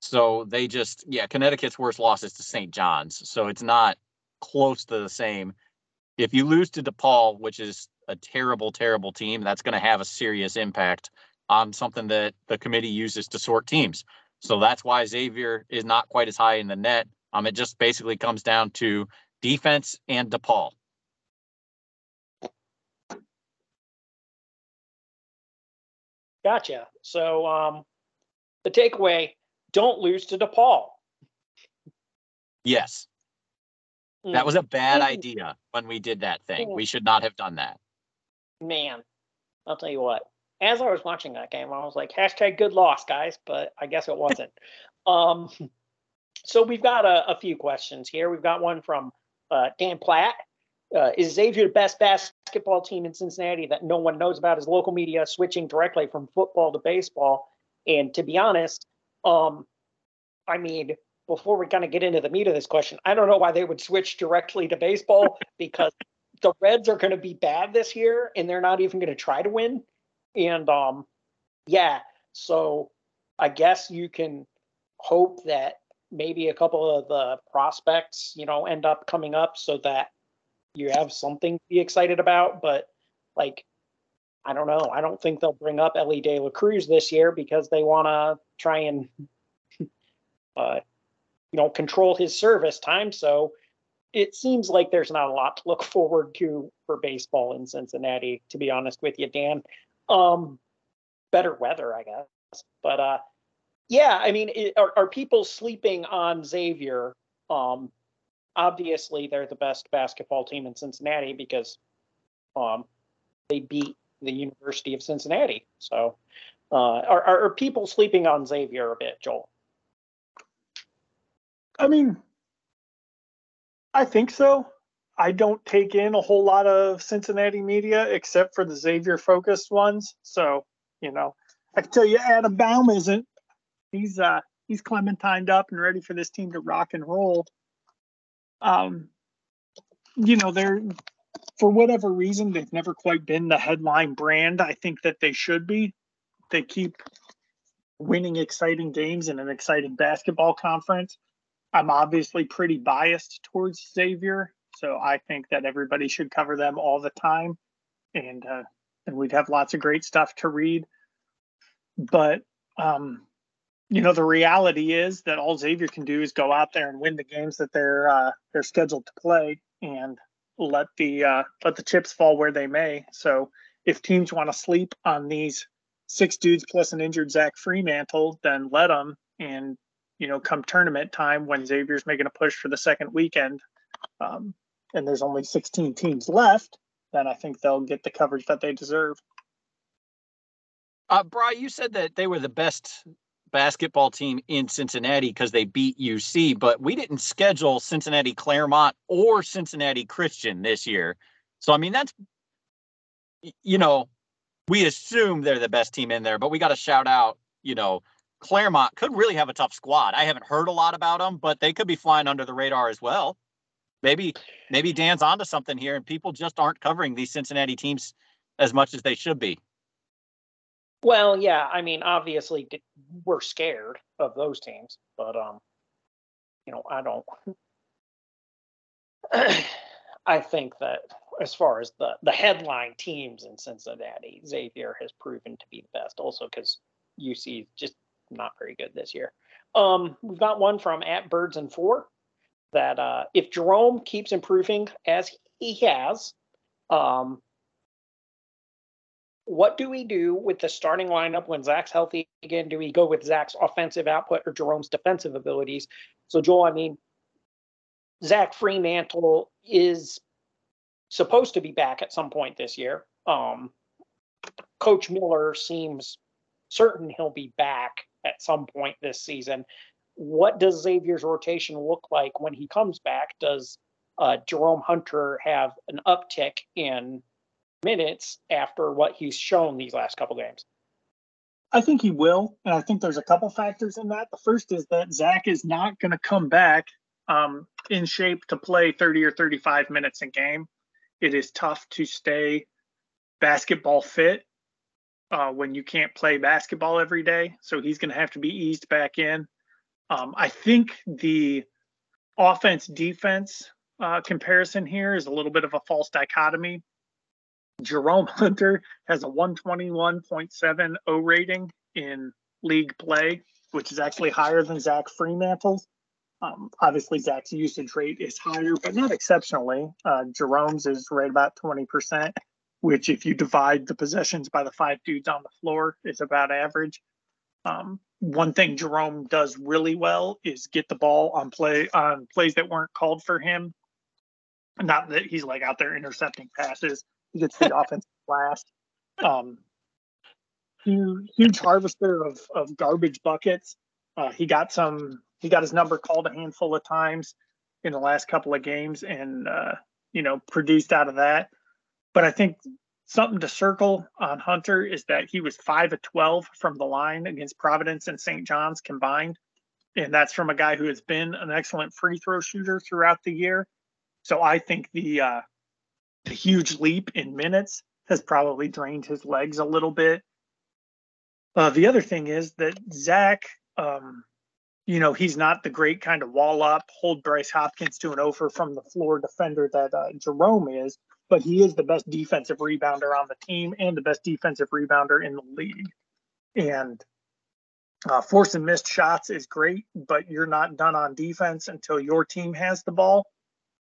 so they just, yeah, Connecticut's worst loss is to St. John's. So it's not close to the same. If you lose to DePaul, which is a terrible, terrible team, that's going to have a serious impact on something that the committee uses to sort teams. So that's why Xavier is not quite as high in the net. Um, it just basically comes down to defense and DePaul. Gotcha. So um, the takeaway don't lose to DePaul. Yes. That was a bad idea when we did that thing. We should not have done that. Man, I'll tell you what. As I was watching that game, I was like, hashtag good loss, guys, but I guess it wasn't. um, so we've got a, a, few questions here. We've got one from uh, Dan Platt. Uh, is Xavier the best basketball team in Cincinnati that no one knows about? Is local media switching directly from football to baseball? And to be honest, um, I mean, before we kind of get into the meat of this question, I don't know why they would switch directly to baseball because the Reds are going to be bad this year and they're not even going to try to win. And um, yeah, so I guess you can hope that maybe a couple of the prospects, you know, end up coming up so that you have something to be excited about. But like, I don't know. I don't think they'll bring up Elly De La Cruz this year because they want to try and, uh, you know, control his service time. So it seems like there's not a lot to look forward to for baseball in Cincinnati, to be honest with you, Dan. Um, better weather, I guess. But uh, yeah, I mean, it, are, are people sleeping on Xavier? Um, obviously, they're the best basketball team in Cincinnati because um, they beat the University of Cincinnati. So, uh, are, are people sleeping on Xavier a bit, Joel? I mean, I think so. I don't take in a whole lot of Cincinnati media except for the Xavier focused ones. So, you know, I can tell you Adam Baum isn't. He's uh he's clementined up and ready for this team to rock and roll. Um you know, they're for whatever reason they've never quite been the headline brand I think that they should be. They keep winning exciting games in an exciting basketball conference. I'm obviously pretty biased towards Xavier so I think that everybody should cover them all the time. and uh, and we'd have lots of great stuff to read. But um, you know, the reality is that all Xavier can do is go out there and win the games that they're uh, they're scheduled to play, and let the uh, let the chips fall where they may. So if teams want to sleep on these six dudes plus an injured Zach Freemantle, then let them. And you know, come tournament time when Xavier's making a push for the second weekend, um, and there's only 16 teams left, then I think they'll get the coverage that they deserve. Uh, Bry, you said that they were the best basketball team in Cincinnati because they beat UC, but we didn't schedule Cincinnati Clermont or Cincinnati Christian this year. So, I mean, that's, you know, we assume they're the best team in there, but we got to shout out, you know, Clermont could really have a tough squad. I haven't heard a lot about them, but they could be flying under the radar as well. Maybe, maybe Dan's onto something here, and people just aren't covering these Cincinnati teams as much as they should be. Well, yeah, I mean, obviously we're scared of those teams, but um, you know, I don't. I think that as far as the the headline teams in Cincinnati, Xavier has proven to be the best. Also, because UC is just not very good this year. Um, we've got one from at Birds and Four that uh, if Jerome keeps improving as he has, um, what do we do with the starting lineup when Zach's healthy again? Do we go with Zach's offensive output or Jerome's defensive abilities? So, Joel, I mean, Zach Freemantle is supposed to be back at some point this year. Um, Coach Miller seems certain he'll be back at some point this season. What does Xavier's rotation look like when he comes back? Does uh, Jerome Hunter have an uptick in minutes after what he's shown these last couple games. I think he will, and I think there's a couple factors in that. The first is that Zach is not going to come back um, in shape to play 30 or 35 minutes a game. It is tough to stay basketball fit uh, when you can't play basketball every day. So he's going to have to be eased back in. Um, I think the offense defense uh, comparison here is a little bit of a false dichotomy Jerome Hunter has a 121.7 O rating in league play, which is actually higher than Zach Freemantle's. Um, obviously, Zach's usage rate is higher, but not exceptionally. Uh, Jerome's is right about 20%, which, if you divide the possessions by the five dudes on the floor, is about average. Um, one thing Jerome does really well is get the ball on play on plays that weren't called for him. Not that he's like out there intercepting passes, he gets the offense last. Um, huge, harvester of of garbage buckets. Uh, he got some. He got his number called a handful of times in the last couple of games, and uh, you know produced out of that. But I think something to circle on Hunter is that he was five of twelve from the line against Providence and St. John's combined, and that's from a guy who has been an excellent free throw shooter throughout the year. So I think the uh, the huge leap in minutes has probably drained his legs a little bit. Uh, the other thing is that Zach, um, you know, he's not the great kind of wall up, hold Bryce Hopkins to an over from the floor defender that uh, Jerome is, but he is the best defensive rebounder on the team and the best defensive rebounder in the league. And uh, forcing missed shots is great, but you're not done on defense until your team has the ball.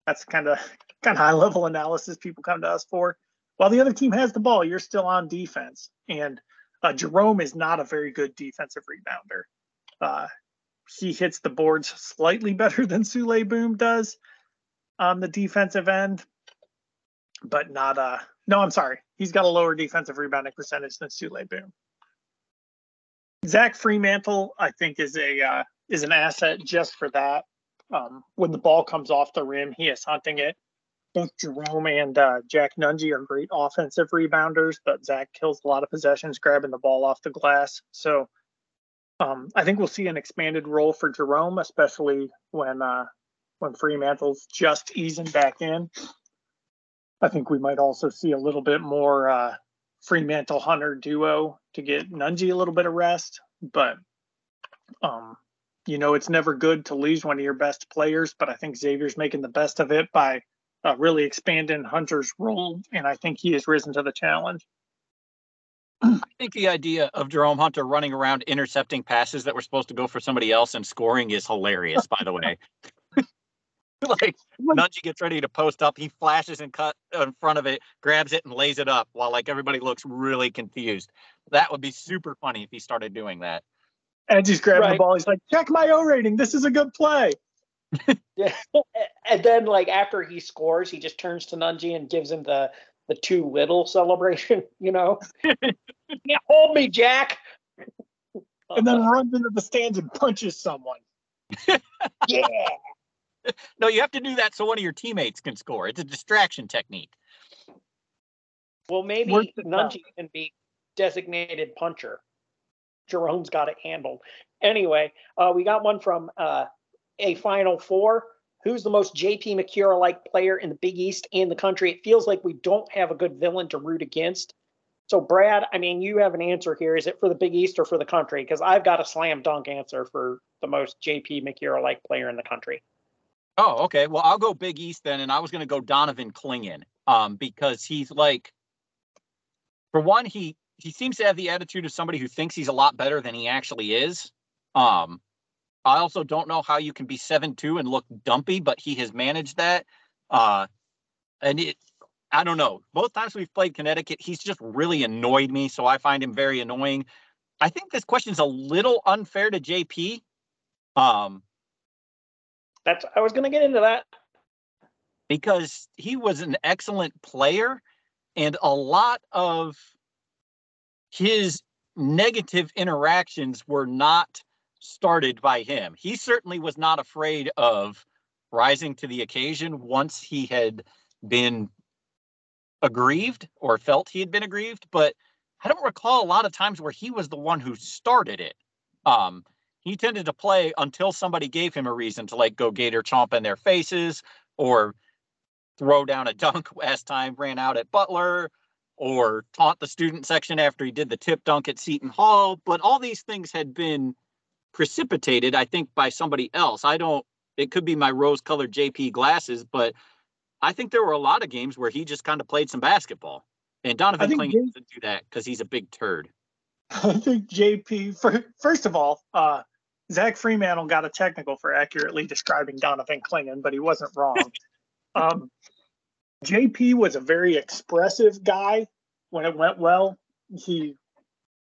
That's kind of kind of high level analysis people come to us for. While the other team has the ball, you're still on defense. And uh, Jerome is not a very good defensive rebounder. Uh, he hits the boards slightly better than Souley Boum does on the defensive end, but not uh no, I'm sorry. He's got a lower defensive rebounding percentage than Souley Boum. Zach Freemantle, I think, is a uh, is an asset just for that. Um, when the ball comes off the rim, he is hunting it both Jerome and uh, Jack Nunge are great offensive rebounders, but Zach kills a lot of possessions grabbing the ball off the glass. So um, I think we'll see an expanded role for Jerome, especially when uh, when Freemantle's just easing back in. I think we might also see a little bit more uh, Freemantle Hunter duo to get Nunge a little bit of rest, but um, you know it's never good to lose one of your best players. But I think Xavier's making the best of it by uh, really expanding Hunter's role, and I think he has risen to the challenge. I think the idea of Jerome Hunter running around intercepting passes that were supposed to go for somebody else and scoring is hilarious, by the way. like Nunge gets ready to post up, he flashes and cut in front of it, grabs it and lays it up while like everybody looks really confused. That would be super funny if he started doing that. And he's grabbing right. the ball. He's like, check my O rating. This is a good play. yeah. And then like after he scores, he just turns to Nunge and gives him the the too little celebration, you know. yeah, hold me, Jack. and then runs into the stands and punches someone. yeah. No, you have to do that so one of your teammates can score. It's a distraction technique. Well, maybe Nunge can be designated puncher. Jerome's got it handled. Anyway, uh, we got one from uh, a Final Four. Who's the most JP Macura like player in the Big East and the country? It feels like we don't have a good villain to root against. So, Brad, I mean, you have an answer here. Is it for the Big East or for the country? Because I've got a slam dunk answer for the most JP Macura like player in the country. Oh, okay. Well, I'll go Big East then, and I was going to go Donovan Clingan um, because he's like, for one, he he seems to have the attitude of somebody who thinks he's a lot better than he actually is. Um, I also don't know how you can be seven two and look dumpy, but he has managed that. Uh, and it, I don't know. Both times we've played Connecticut, he's just really annoyed me, so I find him very annoying. I think this question is a little unfair to JP. Um, that's I was going to get into that because he was an excellent player, and a lot of his negative interactions were not started by him. He certainly was not afraid of rising to the occasion once he had been aggrieved or felt he had been aggrieved, but I don't recall a lot of times where he was the one who started it. Um, he tended to play until somebody gave him a reason to like go gator chomp in their faces or throw down a dunk as time ran out at Butler or taunt the student section after he did the tip dunk at Seton Hall. But all these things had been precipitated, I think, by somebody else. I don't, it could be my rose colored JP glasses, but I think there were a lot of games where he just kind of played some basketball. And Donovan Clingan J- doesn't do that because he's a big turd. I think JP, for, first of all, uh, Zach Freemantle got a technical for accurately describing Donovan Clingan, but he wasn't wrong. um, JP was a very expressive guy when it went well. He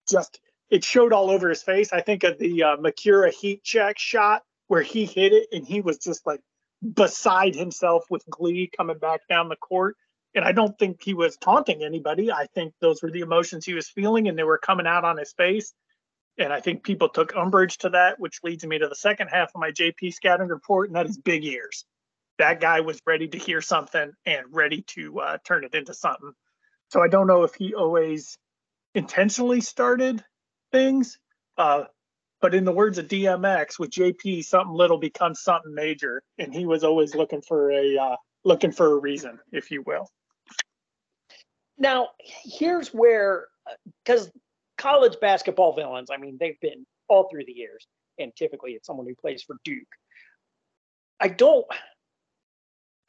just it showed all over his face. I think of the uh, Macura heat check shot where he hit it and he was just like beside himself with glee coming back down the court. And I don't think he was taunting anybody. I think those were the emotions he was feeling and they were coming out on his face. And I think people took umbrage to that, which leads me to the second half of my JP scouting report, and that is big ears. That guy was ready to hear something and ready to uh, turn it into something. So I don't know if he always intentionally started things. Uh, but in the words of DMX, with JP, something little becomes something major, and he was always looking for a uh, looking for a reason, if you will. Now, here's where, because college basketball villains, I mean, they've been all through the years, and typically it's someone who plays for Duke. I don't,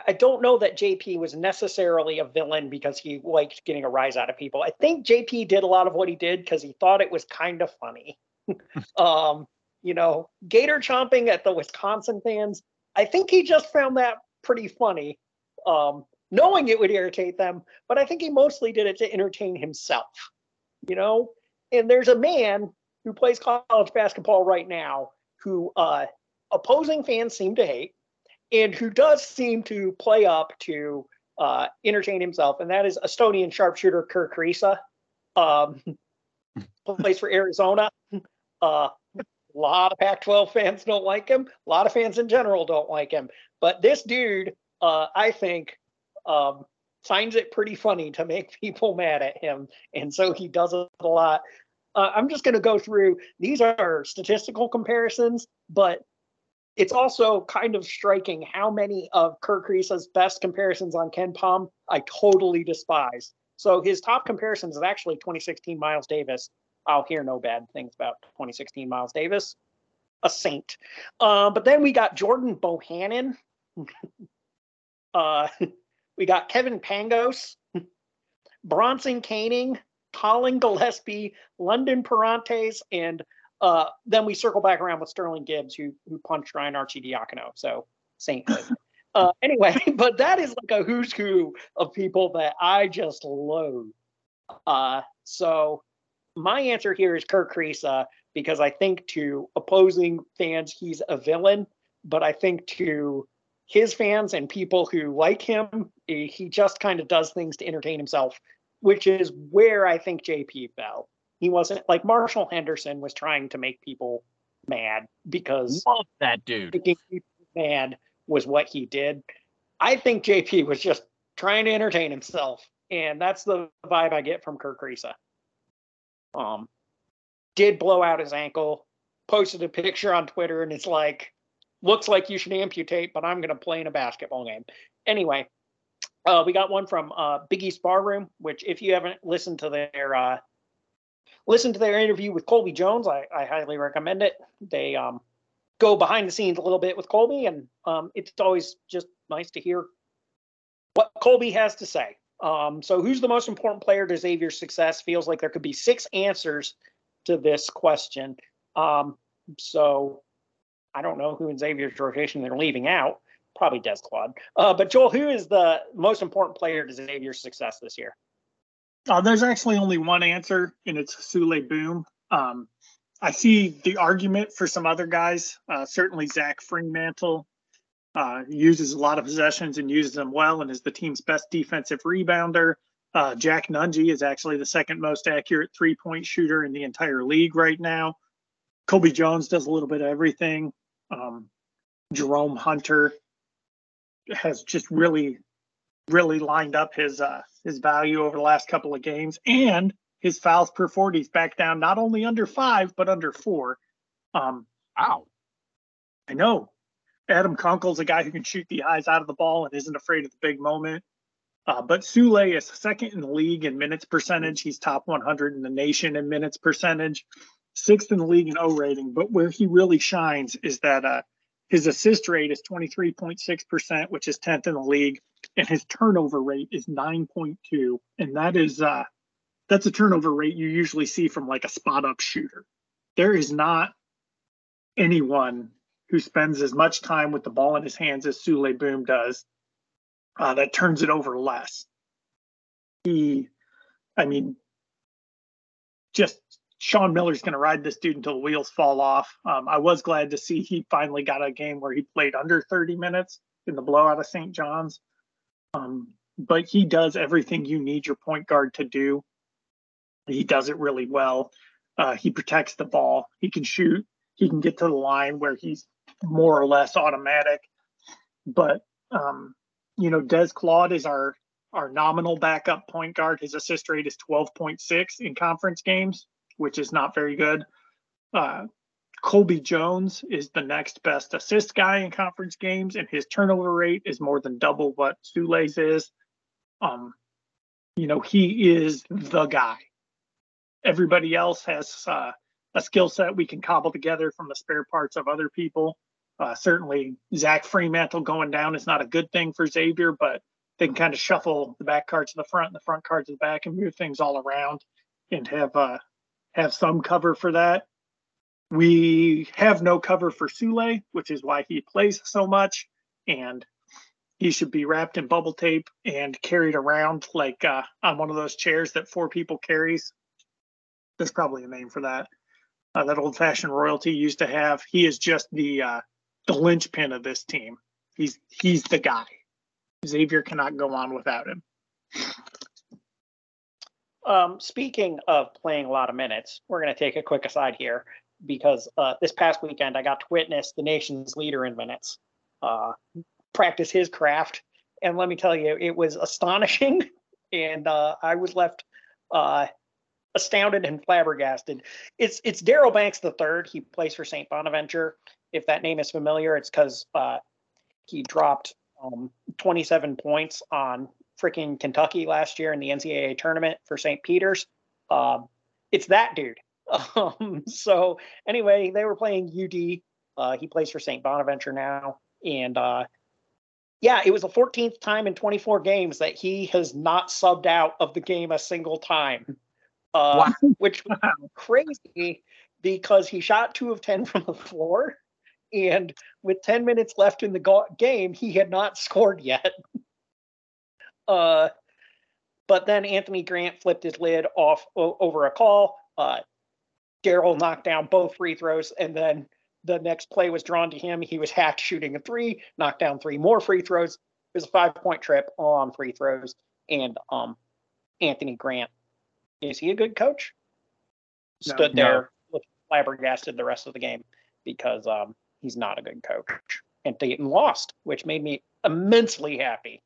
I don't know that JP was necessarily a villain because he liked getting a rise out of people. I think JP did a lot of what he did because he thought it was kind of funny. um, you know, gator chomping at the Wisconsin fans. I think he just found that pretty funny, um, knowing it would irritate them. But I think he mostly did it to entertain himself. You know, and there's a man who plays college basketball right now who uh, opposing fans seem to hate and who does seem to play up to uh, entertain himself, and that is Estonian sharpshooter Kerr Kriisa. Um, plays for Arizona. Uh, a lot of Pac-12 fans don't like him. A lot of fans in general don't like him. But this dude, uh, I think, um, finds it pretty funny to make people mad at him, and so he does it a lot. Uh, I'm just going to go through. These are statistical comparisons, but it's also kind of striking how many of Kerr Kriisa's best comparisons on KenPom I totally despise. So his top comparisons is actually 2016 Myles Davis. I'll hear no bad things about 2016 Myles Davis, a saint. Uh, but then we got Jordan Bohannon, uh, We got Kevin Pangos, Bronson Koenig, Collin Gillespie, London Perrantes, and uh, then we circle back around with Sterling Gibbs, who who punched Ryan Archie Arcidiacono. So Saint. uh, anyway, but that is like a who's who of people that I just loathe. Uh, so my answer here is Kirk Kriisa because I think to opposing fans he's a villain, but I think to his fans and people who like him, he just kind of does things to entertain himself, which is where I think JP fell. He wasn't like Marshall Henderson was trying to make people mad because love that dude. Making people mad was what he did. I think JP was just trying to entertain himself, and that's the vibe I get from Kerr Kriisa. Um, did blow out his ankle, posted a picture on Twitter, and it's like, looks like you should amputate, but I'm going to play in a basketball game. Anyway, uh, we got one from uh, Big East Barroom, which if you haven't listened to their uh, listen to their interview with Colby Jones, I, I highly recommend it. They um, go behind the scenes a little bit with Colby, and um, it's always just nice to hear what Colby has to say. Um, so, who's the most important player to Xavier's success? Feels like there could be six answers to this question. Um, so, I don't know who in Xavier's rotation they're leaving out. Probably Des Claude. Uh, but Joel, who is the most important player to Xavier's success this year? Uh, there's actually only one answer, and it's Souley Boum. Um, I see the argument for some other guys. Uh, certainly, Zach Freemantle uh, uses a lot of possessions and uses them well, and is the team's best defensive rebounder. Uh, Jack Nunge is actually the second most accurate three point shooter in the entire league right now. Colby Jones does a little bit of everything. Um, Jerome Hunter has just really, really lined up his uh, his value over the last couple of games, and his fouls per 40 is back down not only under five but under four. Um, wow, I know. Adam Kunkel's a guy who can shoot the eyes out of the ball and isn't afraid of the big moment. Uh, but Souley is second in the league in minutes percentage. He's top 100 in the nation in minutes percentage, sixth in the league in O rating. But where he really shines is that uh, his assist rate is 23.6%, which is 10th in the league, and his turnover rate is 9.2, and that is uh, that's a turnover rate you usually see from like a spot up shooter. There is not anyone who spends as much time with the ball in his hands as Souley Boum does uh, that turns it over less. He, I mean, just Sean Miller's going to ride this dude until the wheels fall off. Um, I was glad to see he finally got a game where he played under 30 minutes in the blowout of St. John's. Um, but he does everything you need your point guard to do. He does it really well. Uh, he protects the ball. He can shoot. He can get to the line where he's more or less automatic. But um, you know, Des Claude is our our nominal backup point guard. His assist rate is 12.6 in conference games, which is not very good. Uh, Colby Jones is the next best assist guy in conference games, and his turnover rate is more than double what Souley's is. Um, you know, he is the guy. Everybody else has uh, a skill set we can cobble together from the spare parts of other people. Uh, certainly, Zach Freemantle going down is not a good thing for Xavier, but they can kind of shuffle the back cards to the front and the front cards to the back and move things all around and have uh, have some cover for that. We have no cover for Souley, which is why he plays so much, and he should be wrapped in bubble tape and carried around like uh, on one of those chairs that four people carries. There's probably a name for that. Uh, that old-fashioned royalty used to have. He is just the uh, the linchpin of this team. He's he's the guy. Xavier cannot go on without him. Um, speaking of playing a lot of minutes, we're going to take a quick aside here because uh, this past weekend I got to witness the nation's leader in minutes uh, practice his craft, and let me tell you, it was astonishing, and uh, I was left uh, astounded and flabbergasted. It's it's Daryl Banks the third. He plays for St. Bonaventure. If that name is familiar, it's because uh, he dropped um, 27 points on freaking Kentucky last year in the NCAA tournament for St. Peter's. Um, it's that dude. Um, so anyway, they were playing UD. Uh, he plays for St. Bonaventure now, and uh, Yeah, it was the 14th time in 24 games that he has not subbed out of the game a single time, uh, wow. which was crazy because he shot two of 10 from the floor. And with 10 minutes left in the go- game, he had not scored yet. Uh, but then Anthony Grant flipped his lid off o- over a call. Uh, Daryl knocked down both free throws, and then the next play was drawn to him. He was hacked shooting a three, knocked down three more free throws. It was a five point trip on free throws. And um, Anthony Grant, is he a good coach? No, Stood there, no. flabbergasted the rest of the game because um, he's not a good coach. And Dayton lost, which made me immensely happy.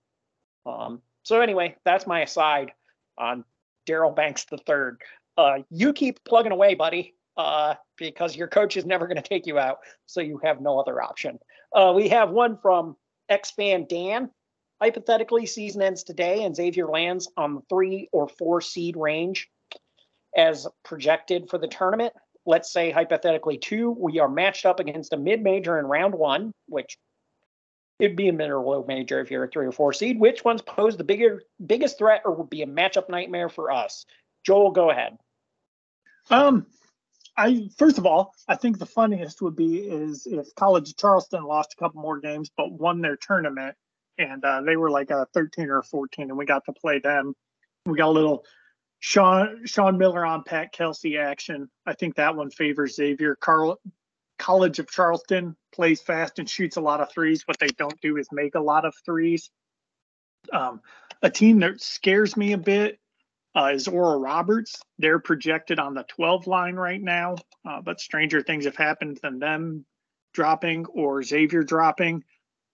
Um, so anyway, that's my aside on Daryl Banks the third. Uh, you keep plugging away, buddy, uh, because your coach is never going to take you out, so you have no other option. Uh, we have one from X fan Dan. Hypothetically, season ends today, and Xavier lands on the three or four seed range as projected for the tournament let's say hypothetically two, we are matched up against a mid-major in round one, which it'd be a mid or low major if you're a three or four seed. Which ones pose the bigger biggest threat or would be a matchup nightmare for us? Joel, go ahead. Um, I first of all, I think the funniest would be is if College of Charleston lost a couple more games but won their tournament, and uh, they were like a 13 or 14, and we got to play them. We got a little Sean Sean Miller on Pat Kelsey action. I think that one favors Xavier. Carl College of Charleston plays fast and shoots a lot of threes. What they don't do is make a lot of threes. Um, a team that scares me a bit uh, is Oral Roberts. They're projected on the 12 line right now, uh, but stranger things have happened than them dropping or Xavier dropping.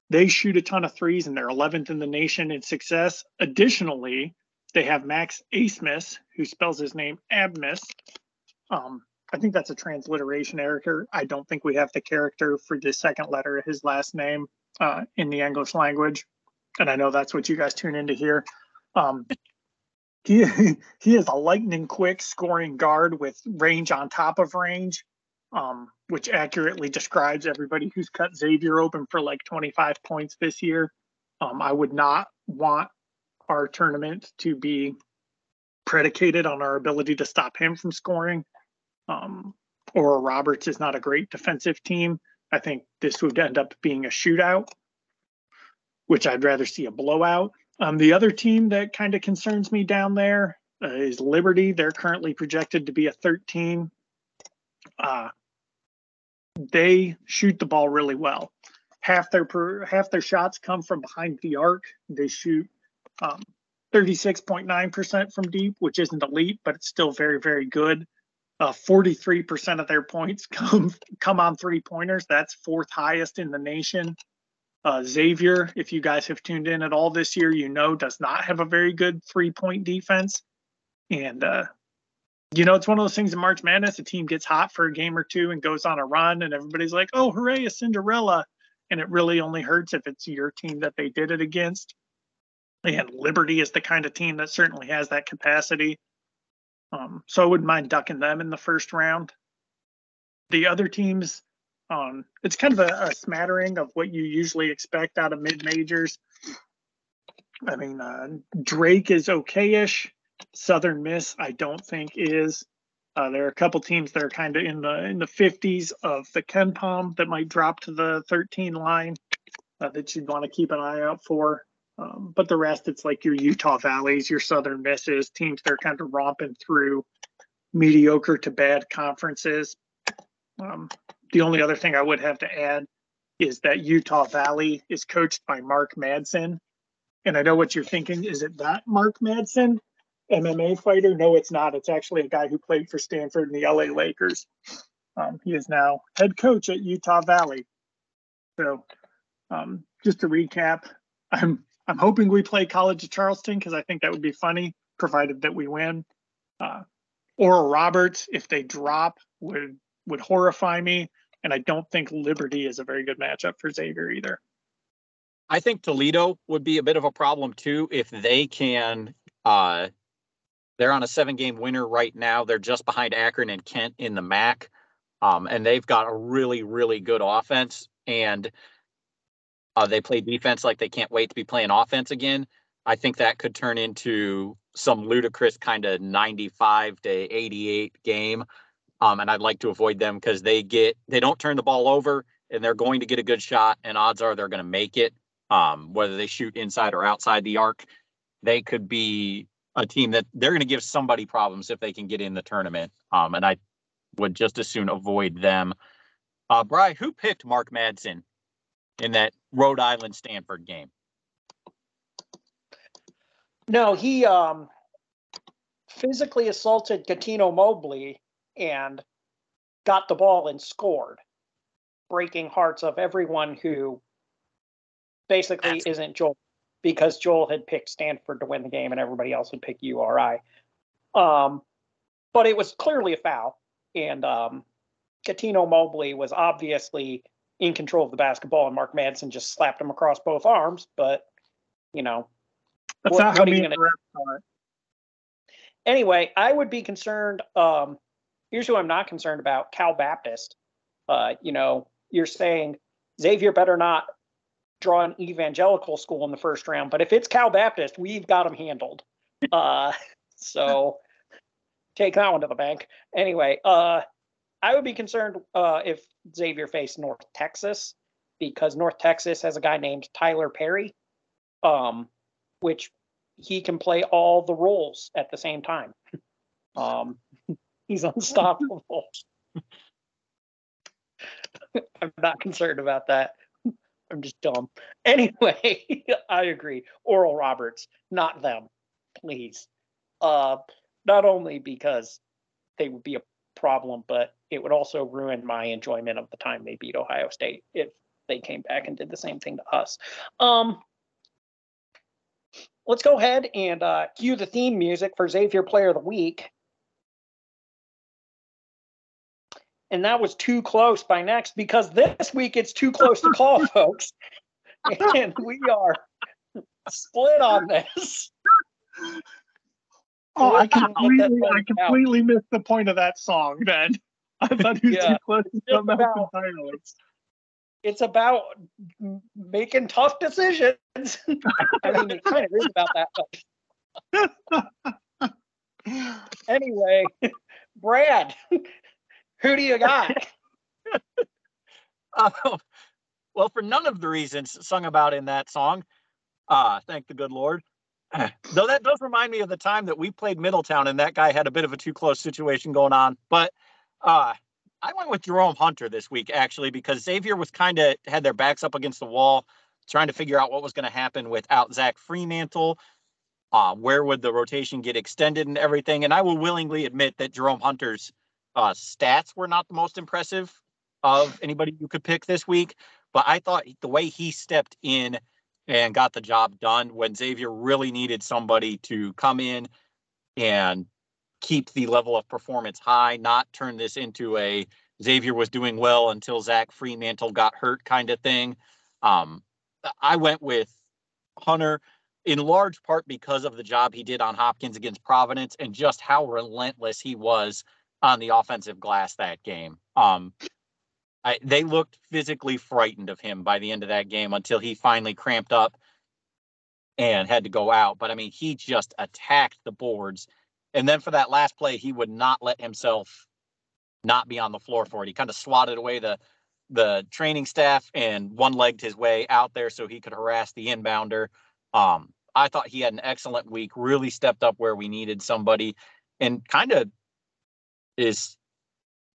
They shoot a ton of threes and they're 11th in the nation in success. Additionally, they have Max Asmus, who spells his name Abmas. Um, I think that's a transliteration error. I don't think we have the character for the second letter of his last name uh, in the English language, and I know that's what you guys tune into here. Um, he he is a lightning quick scoring guard with range on top of range, um, which accurately describes everybody who's cut Xavier open for like 25 points this year. Um, I would not want our tournament to be predicated on our ability to stop him from scoring. Um, or Roberts is not a great defensive team. I think this would end up being a shootout, which I'd rather see a blowout. Um, the other team that kind of concerns me down there uh, is Liberty. They're currently projected to be a 13. Uh, they shoot the ball really well. Half their per, half their shots come from behind the arc. They shoot um, 36.9% from deep, which isn't elite, but it's still very, very good. Uh, 43% of their points come come on three pointers. That's fourth highest in the nation. Uh, Xavier, if you guys have tuned in at all this year, you know does not have a very good three point defense. And uh, you know, it's one of those things in March Madness. A team gets hot for a game or two and goes on a run, and everybody's like, "Oh, hooray, a Cinderella!" And it really only hurts if it's your team that they did it against. And Liberty is the kind of team that certainly has that capacity. Um, so I wouldn't mind ducking them in the first round. The other teams, um, it's kind of a, a, smattering of what you usually expect out of mid majors. I mean, uh, Drake is okayish. Southern Miss, I don't think is. Uh, there are a couple teams that are kind of in the in the 50s of the KenPom that might drop to the 13 line uh, that you'd want to keep an eye out for. Um, but the rest, it's like your Utah Valleys, your Southern Misses, teams that are kind of romping through mediocre to bad conferences. Um, the only other thing I would have to add is that Utah Valley is coached by Mark Madsen. And I know what you're thinking. Is it that Mark Madsen, MMA fighter? No, it's not. It's actually a guy who played for Stanford and the LA Lakers. Um, he is now head coach at Utah Valley. So, um, just to recap, I'm I'm hoping we play College of Charleston because I think that would be funny, provided that we win. Uh, Oral Roberts, if they drop, would would horrify me, and I don't think Liberty is a very good matchup for Xavier either. I think Toledo would be a bit of a problem too if they can. Uh, they're on a seven-game winner right now. They're just behind Akron and Kent in the MAC, um, and they've got a really, really good offense. And Uh, they play defense like they can't wait to be playing offense again. I think that could turn into some ludicrous kind of 95 to 88 game. Um, and I'd like to avoid them because they get they don't turn the ball over and they're going to get a good shot, and odds are they're going to make it. Um, whether they shoot inside or outside the arc, they could be a team that they're going to give somebody problems if they can get in the tournament. Um, and I would just as soon avoid them. Uh, Bry, who picked Mark Madsen in that Rhode Island Stanford game? No, he um, physically assaulted Cuttino Mobley and got the ball and scored, breaking hearts of everyone who basically That's- isn't Joel because Joel had picked Stanford to win the game and everybody else had picked URI. Um, but it was clearly a foul, and um, Cuttino Mobley was obviously in control of the basketball, and Mark Madsen just slapped him across both arms. But you know, that's what, not how me gonna... Anyway, I would be concerned. Um, here's who I'm not concerned about: Cal Baptist. Uh, you know, you're saying Xavier better not draw an evangelical school in the first round, but if it's Cal Baptist, we've got them handled. Uh, so take that one to the bank. Anyway, uh, I would be concerned uh, if Xavier faced North Texas because North Texas has a guy named Tyler Perry, um, which he can play all the roles at the same time. Um, he's unstoppable. I'm not concerned about that. I'm just dumb. Anyway, I agree. Oral Roberts, not them, please. Uh, not only because they would be a problem, but it would also ruin my enjoyment of the time they beat Ohio State if they came back and did the same thing to us. Um, let's go ahead and uh, cue the theme music for Xavier Player of the Week. And that was too close by next because this week it's too close to call, folks. And we are split on this. Oh, I completely, I completely missed the point of that song. Then I thought he was yeah. too close to something else entirely. It's about making tough decisions. I mean, it kind of is about that. anyway, Brad, who do you got? Uh, well, for none of the reasons sung about in that song, uh, thank the good Lord. Though that does remind me of the time that we played Middletown and that guy had a bit of a too close situation going on. But uh, I went with Jerome Hunter this week actually because Xavier was kind of had their backs up against the wall, trying to figure out what was going to happen without Zach Freemantle. Uh, where would the rotation get extended and everything? And I will willingly admit that Jerome Hunter's uh, stats were not the most impressive of anybody you could pick this week, but I thought the way he stepped in and got the job done when Xavier really needed somebody to come in and keep the level of performance high, not turn this into a Xavier was doing well until Zach Freemantle got hurt kind of thing. Um, I went with Hunter in large part because of the job he did on Hopkins against Providence and just how relentless he was on the offensive glass that game. Um, I, they looked physically frightened of him by the end of that game until he finally cramped up and had to go out. But I mean, he just attacked the boards. And then for that last play, he would not let himself not be on the floor for it. He kind of swatted away the the training staff and one legged his way out there so he could harass the inbounder. Um, I thought he had an excellent week, really stepped up where we needed somebody and kind of is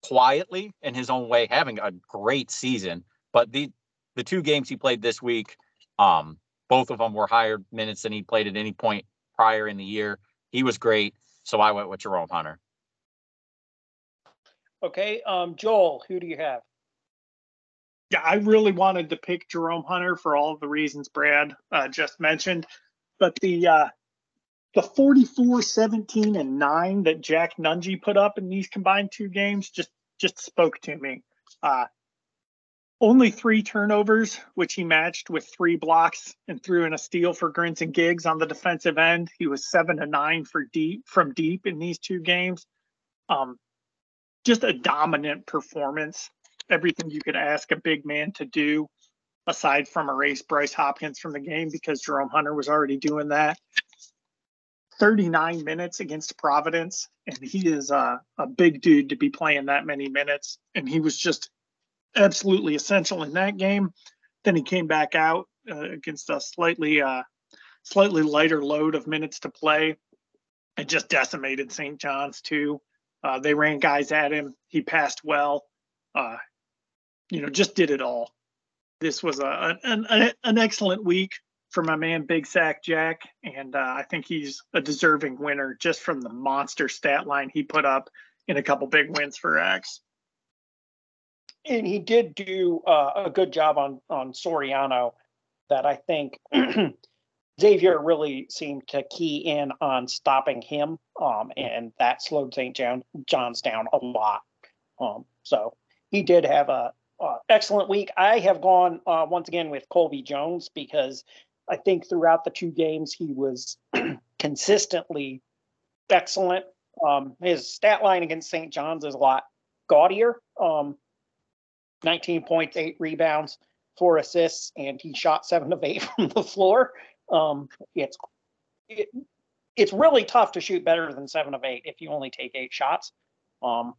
quietly in his own way having a great season. But the the two games he played this week, um, both of them were higher minutes than he played at any point prior in the year. He was great, so I went with Jerome Hunter. Okay, um, Joel, who do you have? Yeah, I really wanted to pick Jerome Hunter for all of the reasons Brad uh, just mentioned, but the uh, the 44 17 and 9 that jack nunge put up in these combined two games just just spoke to me. Uh, only three turnovers which he matched with three blocks and threw in a steal for grins and gigs on the defensive end. He was seven to nine for deep from deep in these two games. Um, just a dominant performance. Everything you could ask a big man to do aside from erase Bryce Hopkins from the game because Jerome Hunter was already doing that. 39 minutes against Providence, and he is a, a big dude to be playing that many minutes. And he was just absolutely essential in that game. Then he came back out uh, against a slightly uh, slightly lighter load of minutes to play. It just decimated St. John's too. Uh, they ran guys at him. He passed well. Uh, you know, just did it all. This was a, an, an excellent week for my man Big Sack Jack, and uh, I think he's a deserving winner just from the monster stat line he put up in a couple big wins for X. And he did do uh, a good job on on Soriano. That I think Xavier really seemed to key in on stopping him, um, and that slowed St. John, John's down a lot. Um, so he did have a, a, excellent week. I have gone uh, once again with Colby Jones because I think throughout the two games he was consistently excellent. Um, his stat line against St. John's is a lot gaudier. Um, 19 points, eight rebounds, four assists, and he shot seven of eight from the floor. Um, it's it, it's really tough to shoot better than seven of eight if you only take eight shots. Um,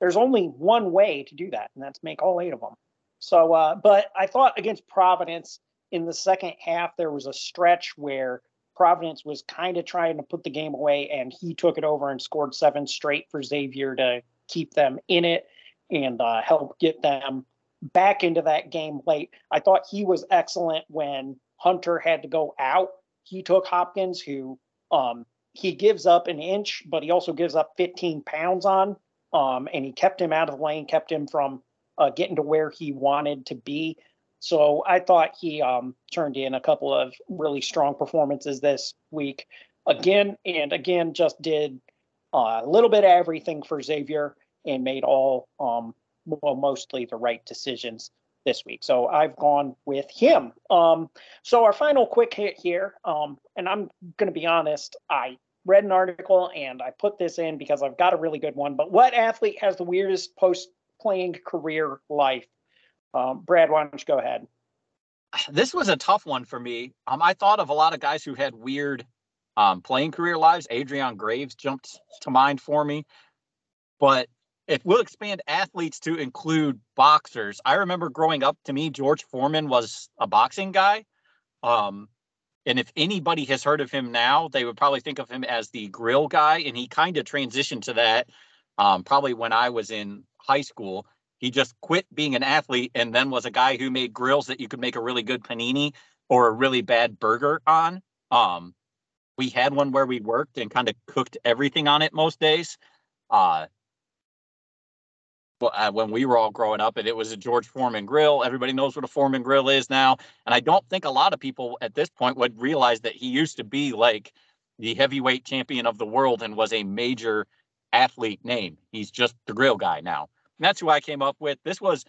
there's only one way to do that, and that's make all eight of them. So, uh, but I thought against Providence, in the second half, there was a stretch where Providence was kind of trying to put the game away, and he took it over and scored seven straight for Xavier to keep them in it and uh, help get them back into that game late. I thought he was excellent when Hunter had to go out. He took Hopkins, who um, he gives up an inch, but he also gives up 15 pounds on, um, and he kept him out of the lane, kept him from uh, getting to where he wanted to be. So I thought he um, turned in a couple of really strong performances this week. Again and again, just did a little bit of everything for Xavier and made all, um, well, mostly the right decisions this week. So I've gone with him. Um, so our final quick hit here, um, and I'm going to be honest, I read an article and I put this in because I've got a really good one. But what athlete has the weirdest post playing career life? Um, Brad, why don't you go ahead? This was a tough one for me. Um, I thought of a lot of guys who had weird um, playing career lives. Adrian Graves jumped to mind for me, but if we'll expand athletes to include boxers, I remember growing up. To me, George Foreman was a boxing guy. Um, and if anybody has heard of him now, they would probably think of him as the grill guy. And he kind of transitioned to that um, probably when I was in high school. He just quit being an athlete and then was a guy who made grills that you could make a really good panini or a really bad burger on. Um, we had one where we worked and kind of cooked everything on it most days. Uh, uh, when we were all growing up, and it was a George Foreman grill. Everybody knows what a Foreman grill is now, and I don't think a lot of people at this point would realize that he used to be like the heavyweight champion of the world and was a major athlete name. He's just the grill guy now that's who I came up with. This was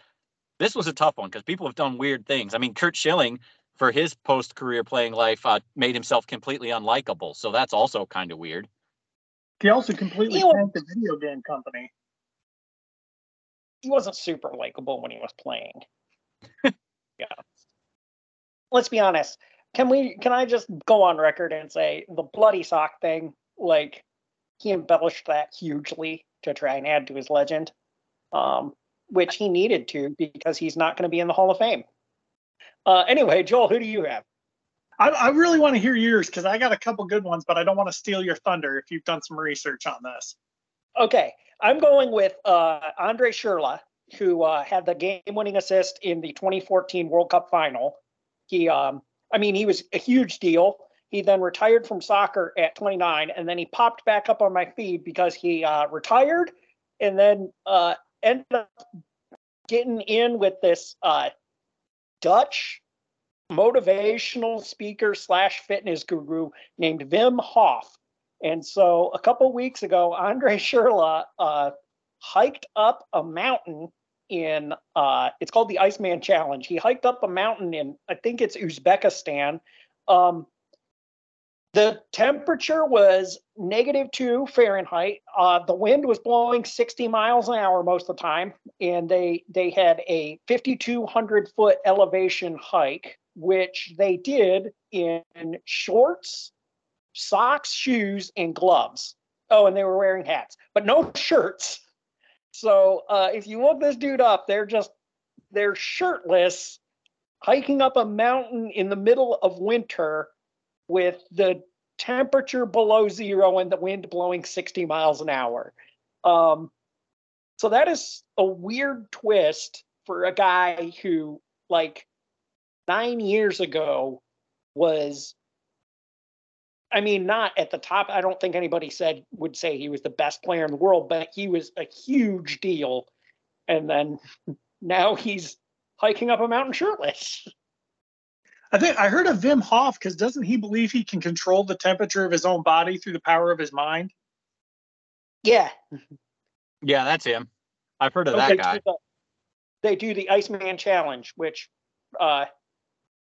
this was a tough one because people have done weird things. I mean, Curt Schilling for his post career playing life uh, made himself completely unlikable, so that's also kind of weird. He also completely tanked the video game company. He wasn't super likable when he was playing. yeah. Let's be honest. Can we? Can I just go on record and say the bloody sock thing? Like he embellished that hugely to try and add to his legend um, which he needed to because he's not going to be in the Hall of Fame. Uh, anyway, Joel, who do you have? I, I really want to hear yours because I got a couple good ones, but I don't want to steal your thunder if you've done some research on this. Okay, I'm going with uh, Andre Schurrle, who uh, had the game-winning assist in the 2014 World Cup final. He, um, I mean, he was a huge deal. He then retired from soccer at 29, and then he popped back up on my feed because he uh, retired and then uh, ended up getting in with this uh, Dutch motivational speaker slash fitness guru named Wim Hof. And so a couple weeks ago, Andre Schurrle uh, hiked up a mountain in, uh, it's called the Iceman Challenge. He hiked up a mountain in, I think it's Uzbekistan. Um, The temperature was negative two Fahrenheit. Uh, the wind was blowing 60 miles an hour most of the time, and they they had a 5,200 foot elevation hike, which they did in shorts, socks, shoes, and gloves. Oh, and they were wearing hats, but no shirts. So uh, if you look this dude up, they're just they're shirtless, hiking up a mountain in the middle of winter with the temperature below zero and the wind blowing 60 miles an hour. Um, so that is a weird twist for a guy who, like, nine years ago was, I mean, not at the top. I don't think anybody said would say he was the best player in the world, but he was a huge deal. And then now he's hiking up a mountain shirtless. I think I heard of Wim Hof because doesn't he believe he can control the temperature of his own body through the power of his mind? Yeah. Yeah, that's him. I've heard of that guy. The, they do the Iceman Challenge, which uh,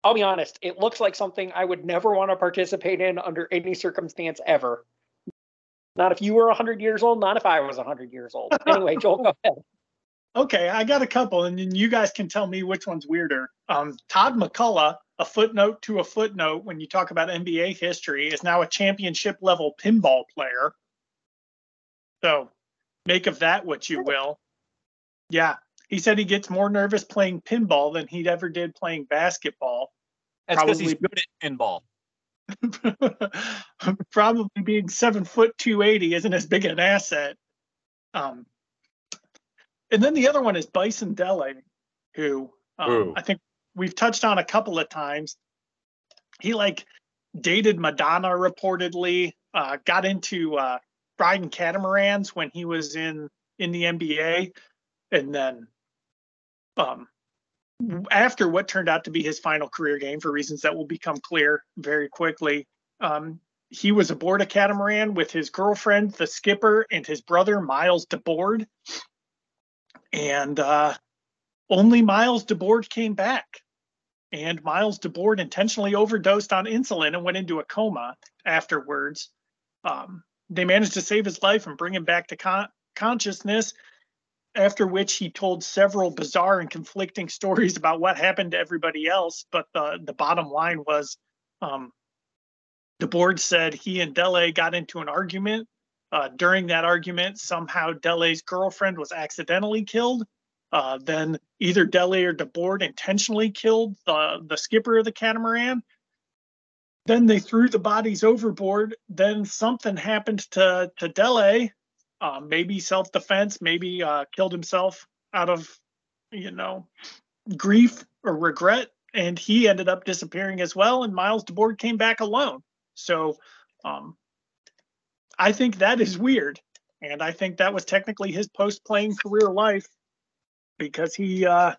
I'll be honest, it looks like something I would never want to participate in under any circumstance ever. Not if you were 100 years old, not if I was 100 years old. Anyway, Joel, go ahead. Okay, I got a couple, and then you guys can tell me which one's weirder. Um, Todd MacCulloch, a footnote to a footnote when you talk about NBA history, is now a championship level pinball player. So make of that what you will. Yeah, he said he gets more nervous playing pinball than he ever did playing basketball. That's because he's good at pinball. Probably being seven foot two eighty isn't as big an asset. Um, and then the other one is Bison Dele, who um, I think we've touched on a couple of times. He like dated Madonna reportedly, uh, got into uh, riding catamarans when he was in in the NBA, and then um, after what turned out to be his final career game for reasons that will become clear very quickly. Um, he was aboard a catamaran with his girlfriend, the skipper, and his brother Miles Dabord and uh, only Miles Dabord came back. And Miles Dabord intentionally overdosed on insulin and went into a coma afterwards. Um, they managed to save his life and bring him back to con- consciousness, after which he told several bizarre and conflicting stories about what happened to everybody else. But the, the bottom line was um, Dabord said he and Dele got into an argument uh, during that argument, somehow Dele's girlfriend was accidentally killed. Uh, then either Dele or Dabord intentionally killed the, the skipper of the catamaran. Then they threw the bodies overboard. Then something happened to, to Dele, uh, maybe self defense, maybe uh, killed himself out of, you know, grief or regret. And he ended up disappearing as well. And Miles Dabord came back alone. So um, I think that is weird. And I think that was technically his post playing career life because he uh,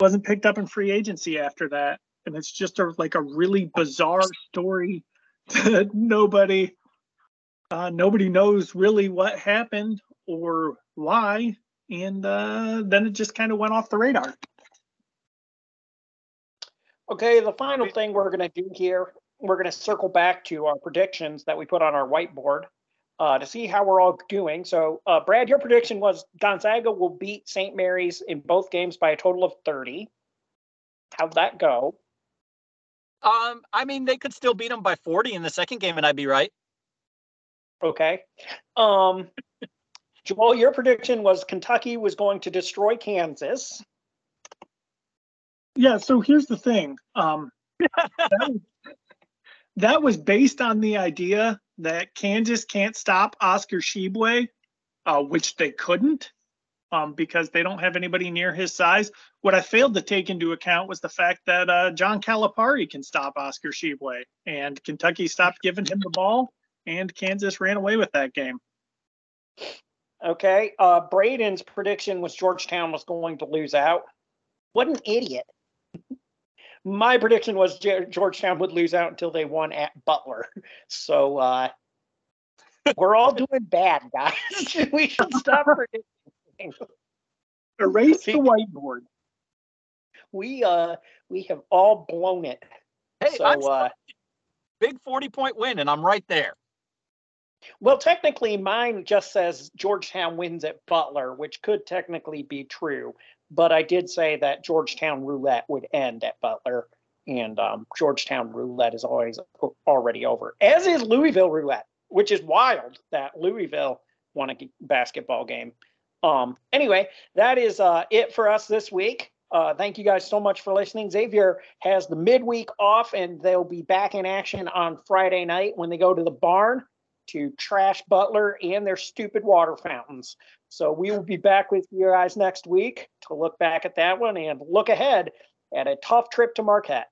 wasn't picked up in free agency after that. And it's just a, like a really bizarre story that nobody uh, nobody knows really what happened or why. And uh, then it just kind of went off the radar. Okay, the final thing we're going to do here, we're going to circle back to our predictions that we put on our whiteboard uh, to see how we're all doing. So, uh, Brad, your prediction was Gonzaga will beat St. Mary's in both games by a total of 30. How'd that go? Um, I mean, they could still beat them by 40 in the second game, and I'd be right. Okay. Um, Joel, your prediction was Kentucky was going to destroy Kansas. Yeah. So here's the thing. Um, that, was, that was based on the idea that Kansas can't stop Oscar Tshiebwe, uh, which they couldn't um, because they don't have anybody near his size. What I failed to take into account was the fact that uh, John Calipari can stop Oscar Tshiebwe, and Kentucky stopped giving him the ball, and Kansas ran away with that game. Okay. Uh, Braden's prediction was Georgetown was going to lose out. What an idiot. My prediction was Georgetown would lose out until they won at Butler. So uh, we're all doing bad, guys. we should stop predicting. Erase the whiteboard. We uh we have all blown it. Hey, so, I'm, uh, big 40 point win, and I'm right there. Well, technically, mine just says Georgetown wins at Butler, which could technically be true. But I did say that Georgetown roulette would end at Butler, and um, Georgetown roulette is always already over, as is Louisville roulette, which is wild that Louisville won a basketball game. Um, anyway, that is uh, it for us this week. Uh, thank you guys so much for listening. Xavier has the midweek off, and they'll be back in action on Friday night when they go to the barn to trash Butler and their stupid water fountains. So we will be back with your eyes next week to look back at that one and look ahead at a tough trip to Marquette.